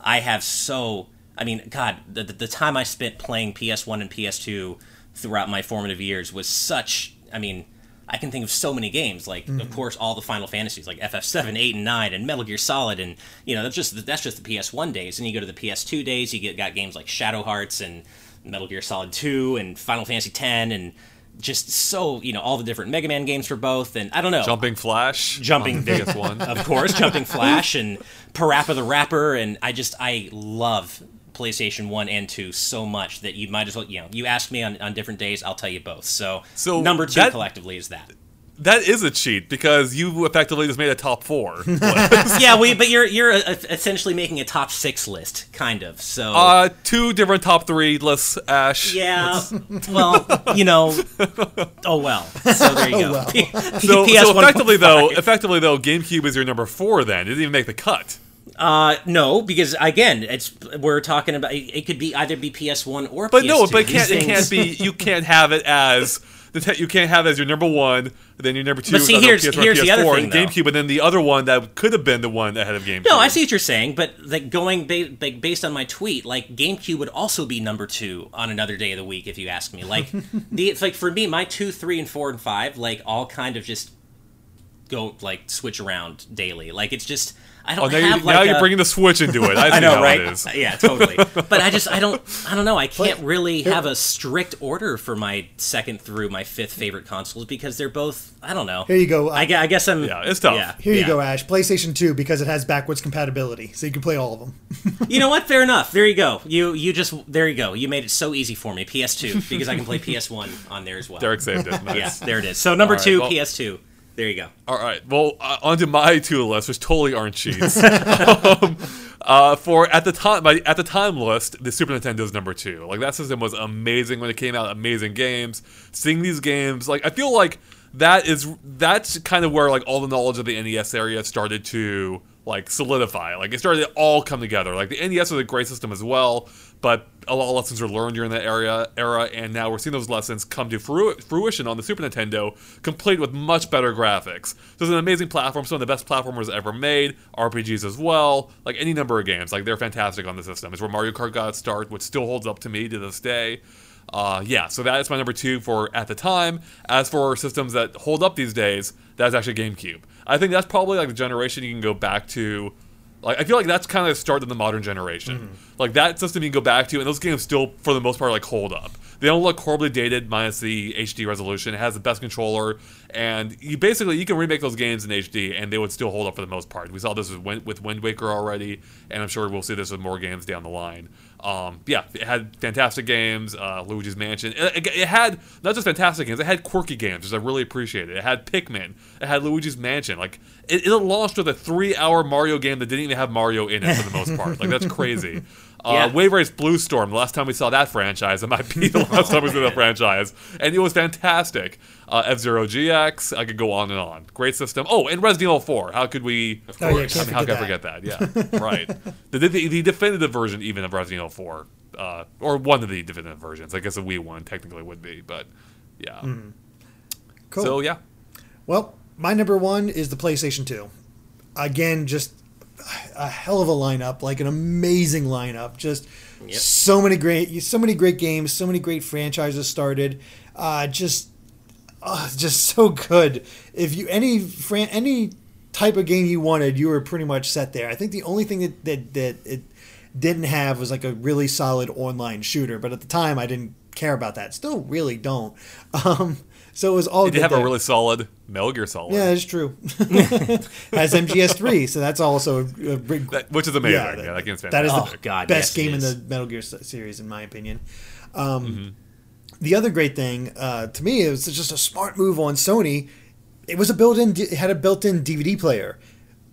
I have so. I mean, God, the, the the time I spent playing PS1 and PS2 throughout my formative years was such. I mean, I can think of so many games, like of mm-hmm. course all the Final Fantasies, like FF7, 8, and 9, and Metal Gear Solid, and you know that's just that's just the PS1 days. And you go to the PS2 days, you get got games like Shadow Hearts and Metal Gear Solid 2 and Final Fantasy 10 and just so you know all the different Mega Man games for both. And I don't know, Jumping Flash. Jumping- on PS1. (laughs) of course, Jumping Flash and Parappa the Rapper, and I just I love PlayStation One and Two so much that you might as well you know you ask me on, on different days, I'll tell you both. So, So number two that- collectively is that. That is a cheat because you effectively just made a top four. (laughs) yeah, we but you're you're uh, essentially making a top six list, kind of. So uh, two different top three lists, Ash. yeah, (laughs) well, you know, oh well. So there you (laughs) go. well. So, effectively though, effectively though, GameCube is your number four. Then it didn't even make the cut. Uh, no, because again, it's we're talking about it, it could be either be PS One or But PS2. no, but it can't. It can't be. You can't have it as you can't have as your number one. Then your number two. But see, here's- PS1 or here's the other PS4, thing, though. GameCube, and then the other one that could have been the one ahead of GameCube. No, I see what you're saying, but like going ba- like based on my tweet, like GameCube would also be number two on another day of the week if you ask me. Like (laughs) the it's like for me, my two, three, and four and five, like all kind of just go like switch around daily. Like it's just I don't Oh, now, have you, like now a, you're bringing the Switch into it. I, (laughs) I know, how right? It is. Uh, yeah, totally. but I just I don't (laughs) I don't know. I can't But- really have a strict order for my second through my fifth favorite consoles because they're both I don't know. Here you go. Uh, I, I guess I'm. Yeah, it's tough. Yeah, here you go, Ash. PlayStation 2 because it has backwards compatibility, so you can play all of them. (laughs) You know what? Fair enough. There you go. You you just there you go. You made it so easy for me. PS2 because I can play PS1 on there as well. Derek saved it. Nice. Yeah, there it is. So number All right, two, well- PS2. There you go. All right. Well, uh, onto my two lists, which totally aren't cheats. (laughs) um, uh, for at the time, my at the time list, the Super Nintendo's number two. Like that system was amazing when it came out. Amazing games. Seeing these games, like I feel like that is that's kind of where like all the knowledge of the NES area started to like solidify. Like it started to all come together. Like the NES was a great system as well, but a lot of lessons were learned during that area era, and now we're seeing those lessons come to fruition on the Super Nintendo, complete with much better graphics. So it's an amazing platform, some of the best platformers ever made, RPGs as well, like any number of games. Like they're fantastic on the system. It's where Mario Kart got its start, which still holds up to me to this day. Uh, yeah, so that is my number two for at the time. As for systems that hold up these days, that's actually GameCube. I think that's probably like the generation you can go back to. Like I feel like that's kind of the start of the modern generation. Mm-hmm. Like that system you can go back to, and those games still, for the most part, like hold up. They don't look horribly dated, minus the HD resolution. It has the best controller, and you basically you can remake those games in HD, and they would still hold up for the most part. We saw this with Wind, with Wind Waker already, and I'm sure we'll see this with more games down the line. Um, yeah, it had fantastic games. Uh, Luigi's Mansion. It, it had not just fantastic games; it had quirky games, which I really appreciated. It had Pikmin. It had Luigi's Mansion. Like it, it launched with a three-hour Mario game that didn't even have Mario in it for the most part. Like that's crazy. (laughs) Uh, Yeah. Wave Race Blue Storm. The last time we saw that franchise, it might be the (laughs) last time we saw that (laughs) franchise, and it was fantastic. Uh, F Zero GX. I could go on and on. Great system. Oh, and Resident Evil 4. How could we? Of Oh, course. can't I mean, how forget can I forget that? Yeah, (laughs) right. The, the, the definitive version, even of Resident Evil 4, uh, or one of the definitive versions. I guess the Wii one technically would be, but yeah. Mm-hmm. Cool. So yeah, Well, my number one is the PlayStation 2. Again, just a hell of a lineup, like an amazing lineup. Just Yep. so many great, so many great games, so many great franchises started. Uh, just, uh, just so good. If you any fran- any type of game you wanted, you were pretty much set there. I think the only thing that that, that it didn't have was like a really solid online shooter, but at the time I didn't care about that. Still, really don't. (laughs) Um, so it was all it good did have there. a really solid Metal Gear Solid. Yeah, it's true. (laughs) Has MGS3, so that's also a, a big. That- which is amazing. Yeah, Yeah, that- that game's that is fantastic. the Oh, God, best yes, game in the Metal Gear series, in my opinion. Um, The other great thing uh, to me it was just a smart move on Sony. It was a built-in, it had a built-in DVD player.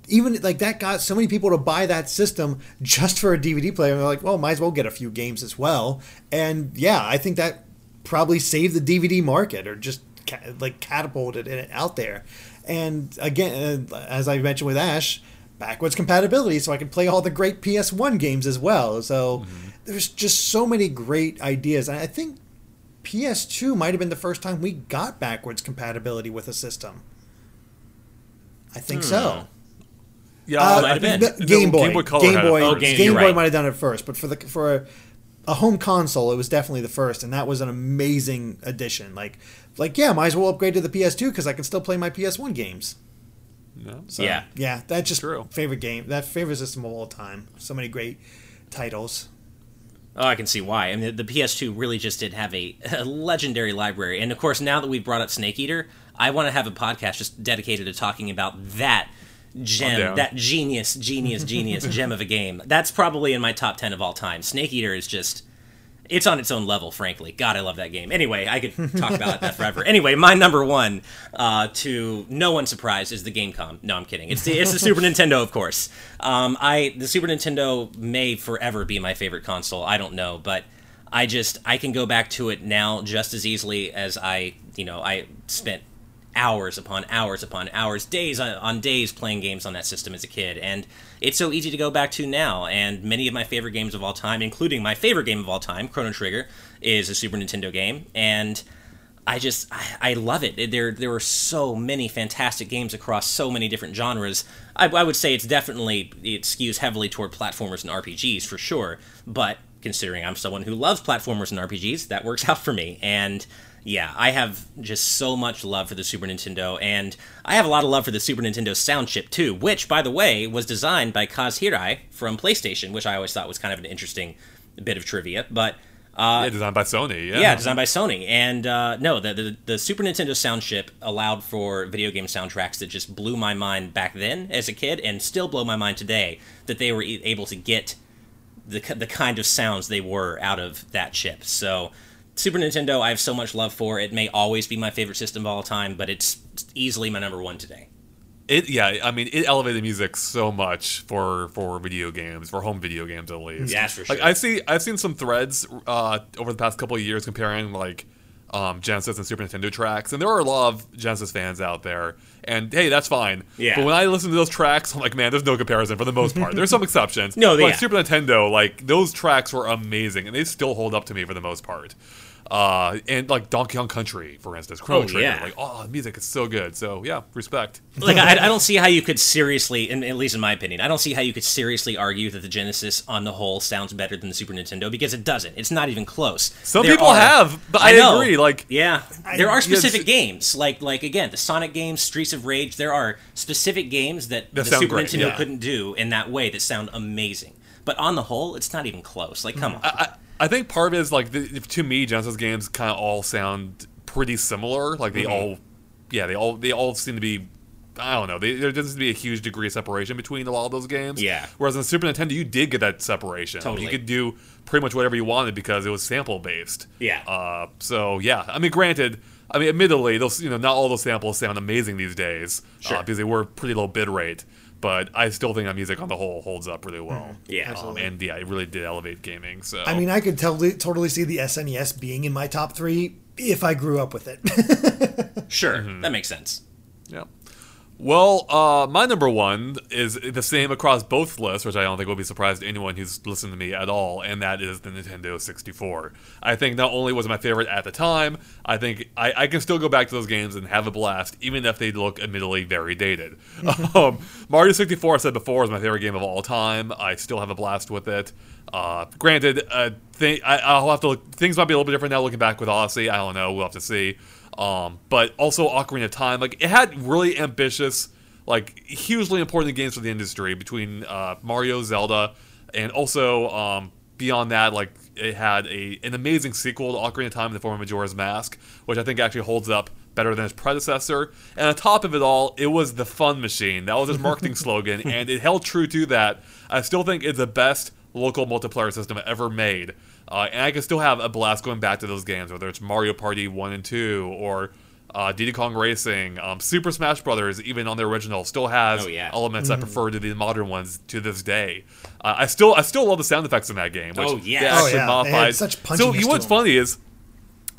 Even like that got so many people to buy that system just for a DVD player. And they're like, well, might as well get a few games as well. And yeah, I think that probably saved the DVD market or just ca- like catapulted it out there. And again, uh, as I mentioned with Ash, backwards compatibility, so I can play all the great PS1 games as well. So there's just so many great ideas. And I think PS2 might have been the first time we got backwards compatibility with a system. I think so. Yeah, Uh, might have been. the- Game Boy, Game Boy Color Game Boy. Oh, Game- Game Boy right. might have done it first, but for the for a, a home console, it was definitely the first, and that was an amazing addition. Like, like yeah, might as well upgrade to the PS2 because I can still play my PS1 games. No. So, Yeah. yeah, that's just True. favorite game, that favorite system of all time. So many great titles. Oh, I can see why. I mean, the PS2 really just did have a, (laughs) a legendary library, and of course, now that we've brought up Snake Eater, I want to have a podcast just dedicated to talking about that gem, that genius, genius, genius (laughs) gem of a game. That's probably in my top ten of all time. Snake Eater is just. It's on its own level, frankly. God, I love that game. Anyway, I could talk about that forever. Anyway, my number one, uh, to no one's surprise, is the GameCom. No, I'm kidding. It's the it's the Super (laughs) Nintendo, of course. Um, I the Super Nintendo may forever be my favorite console. I don't know, but I just I can go back to it now just as easily as I you know I spent hours upon hours upon hours, days on, days playing games on that system as a kid, and it's so easy to go back to now. And many of my favorite games of all time, including my favorite game of all time, Chrono Trigger, is a Super Nintendo game, and I just I, I love it. There there were so many fantastic games across so many different genres. I, I would say it's definitely it skews heavily toward platformers and RPGs for sure, but considering I'm someone who loves platformers and RPGs, that works (laughs) out for me. And yeah, I have just so much love for the Super Nintendo, and I have a lot of love for the Super Nintendo sound chip too, which, by the way, was designed by Kaz Hirai from PlayStation, which I always thought was kind of an interesting bit of trivia. But uh, Yeah, designed by Sony. Yeah. yeah, designed by Sony. And uh, no, the, the the Super Nintendo sound chip allowed for video game soundtracks that just blew my mind back then as a kid, and still blow my mind today. That they were able to get the the kind of sounds they were out of that chip. So. Super Nintendo, I have so much love for. It may always be my favorite system of all time, but it's easily my number one today. It yeah, I mean it elevated music so much for for video games, for home video games at least. Yeah, for sure. Like. I see I've seen some threads uh, over the past couple of years comparing like um, Genesis and Super Nintendo tracks, and there are a lot of Genesis fans out there. And hey, that's fine. Yeah. But when I listen to those tracks, I'm like, man, there's no comparison for the most part. There's some (laughs) exceptions. No, but yeah. Super Nintendo, like those tracks were amazing, and they still hold up to me for the most part. Uh, and like Donkey Kong Country, for instance, Chrono Oh, Trigger, yeah. like oh, the music is so good. So yeah, respect. (laughs) like I, I don't (laughs) see how you could seriously, in, at least in my opinion, I don't see how you could seriously argue that the Genesis on the whole sounds better than the Super Nintendo because it doesn't. It's not even close. Some There people are- have, but I, know. agree. Like yeah, there are specific it's- games like like again the Sonic games, Streets of Rage. There are specific games that That the Super great, Nintendo yeah. couldn't do in that way that sound amazing. But on the whole, it's not even close. Like, come on. I, think part of it is like the, to me, Genesis games kind of all sound pretty similar. Like Mm-hmm. they all, yeah, they all they all seem to be. I don't know. They, there doesn't seem to be a huge degree of separation between a lot of those games. Yeah. Whereas on Super Nintendo, you did get that separation. Totally. You could do pretty much whatever you wanted because it was sample based. Yeah. Uh, so yeah, I mean, granted, I mean, admittedly, those you know not all those samples sound amazing these days Sure. uh, because they were pretty low bit rate. But I still think that music on the whole holds up really well. Mm-hmm. Yeah. Um, and yeah, it really did elevate gaming. So I mean, I could totally totally see the SNES being in my top three if I grew up with it. (laughs) Sure, Mm-hmm. that makes sense. Yeah. Well, uh, my number one is the same across both lists, which I don't think will be surprised to anyone who's listened to me at all, and that is the Nintendo 64. I think not only was it my favorite at the time, I think I, I can still go back to those games and have a blast, even if they look admittedly very dated. (laughs) um, Mario 64, I said before, is my favorite game of all time. I still have a blast with it. Uh, granted, uh, th- I, I'll have to look, things might be a little bit different now looking back with Odyssey. I don't know. We'll have to see. Um, but also Ocarina of Time, like it had really ambitious, like hugely important games for the industry between uh, Mario, Zelda, and also um, beyond that, like it had a an amazing sequel to Ocarina of Time in the form of Majora's Mask, which I think actually holds up better than its predecessor. And on top of it all, it was the fun machine. That was its marketing (laughs) slogan, and it held true to that. I still think it's the best local multiplayer system ever made. Uh, and I can still have a blast going back to those games, whether it's Mario Party 1 and 2 or uh, Diddy Kong Racing. Um, Super Smash Brothers, even on the original, still has Oh, yeah. elements I prefer to the modern ones to this day. Uh, I still I still love the sound effects in that game. Which Oh, yes. Oh, actually yeah. They had modified. such so punchiness you know what's funny is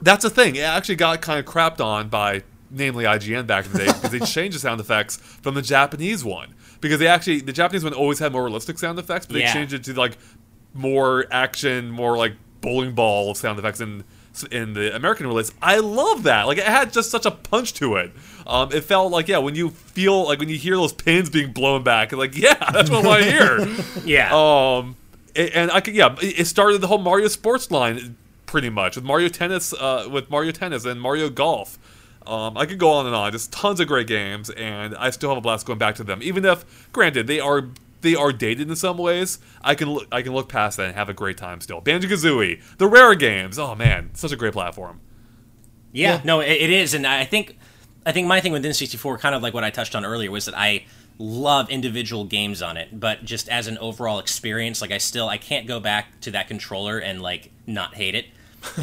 that's the thing. It actually got kind of crapped on by namely IGN back in the day (laughs) because they changed the sound effects from the Japanese one because they actually the Japanese one always had more realistic sound effects, but they Yeah. changed it to like more action, more like bowling ball sound effects in in the American release. I love that. Like it had just such a punch to it. Um, it felt like yeah, when you feel like when you hear those pins being blown back, like (laughs) yeah, that's what I want to hear. (laughs) Yeah. Um, a- and I could yeah, it it started the whole Mario Sports line pretty much with Mario Tennis, uh, with Mario Tennis and Mario Golf. Um, I could go on and on. Just tons of great games, and I still have a blast going back to them. Even if, granted, they are they are dated in some ways, I can look, I can look past that and have a great time still. Banjo Kazooie, the rare games. Oh man, such a great platform. Yeah, Yeah. no, it, it is, and I think, I think my thing with N64, kind of like what I touched on earlier, was that I love individual games on it, but just as an overall experience, like I still I can't go back to that controller and like not hate it.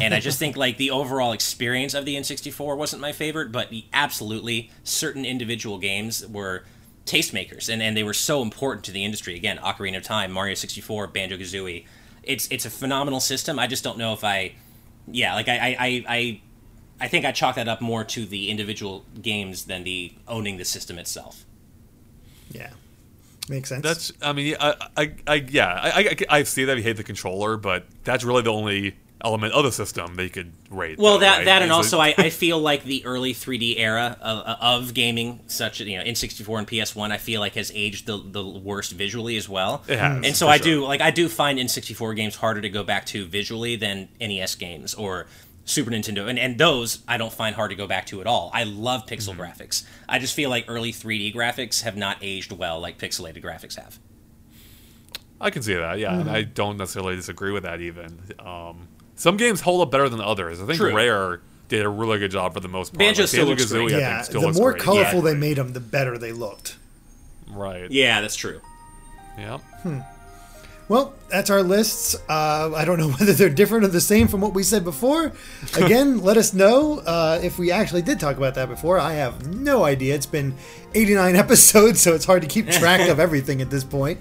and I just think like the overall experience of the N64 wasn't my favorite, but the, absolutely certain individual games were tastemakers, and, and they were so important to the industry. Again, Ocarina of Time, Mario 64, Banjo Kazooie. It's it's a phenomenal system. I just don't know if I, yeah, like I I, I, I I think I chalk that up more to the individual games than the owning the system itself. yeah, makes sense. That's I mean I I, I yeah I, I I see that you hate the controller, but that's really the only element of the system they could rate. Well, though, that right? that and also I, I (laughs) feel like the early 3D era of, of gaming, such as you know N64 and PS1, I feel like has aged the, the worst visually as well. It has, and so I sure. do like I do find N64 games harder to go back to visually than NES games or Super Nintendo, and and those I don't find hard to go back to at all. I love pixel Mm-hmm. graphics. I just feel like early 3D graphics have not aged well like pixelated graphics have. I can see that, yeah, Mm-hmm. I don't necessarily disagree with that even. Um, some games hold up better than others. I think True. Rare did a really good job for the most part. Banjo Like, still looks Banjo-Kazooie, great. Yeah, think, still the more great. colorful Yeah. they made them, the better they looked. Right. Yeah, that's true. Yeah. Well, that's our lists. Uh, I don't know (laughs) whether they're different or the same from what we said before. Again, (laughs) let us know uh, if we actually did talk about that before. I have no idea. It's been 89 (laughs) episodes, so it's hard to keep track of everything at this point.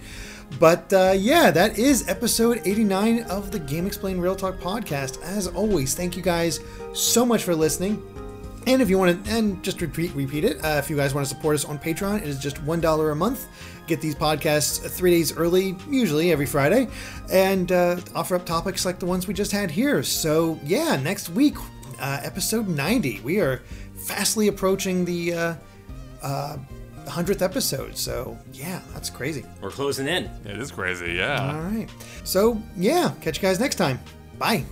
But uh, yeah, that is episode 89 of the GameXplain Real Talk podcast. As always, thank you guys so much for listening. And if you want to, and just repeat repeat it, uh, if you guys want to support us on Patreon, it is just one dollar a month. Get these podcasts three days early, usually every Friday, and uh, offer up topics like the ones we just had here. So yeah, next week, uh, episode ninety. We are fastly approaching the hundredth episode. So yeah, that's crazy. We're closing in. It is crazy, yeah. All right. So yeah, catch you guys next time. Bye.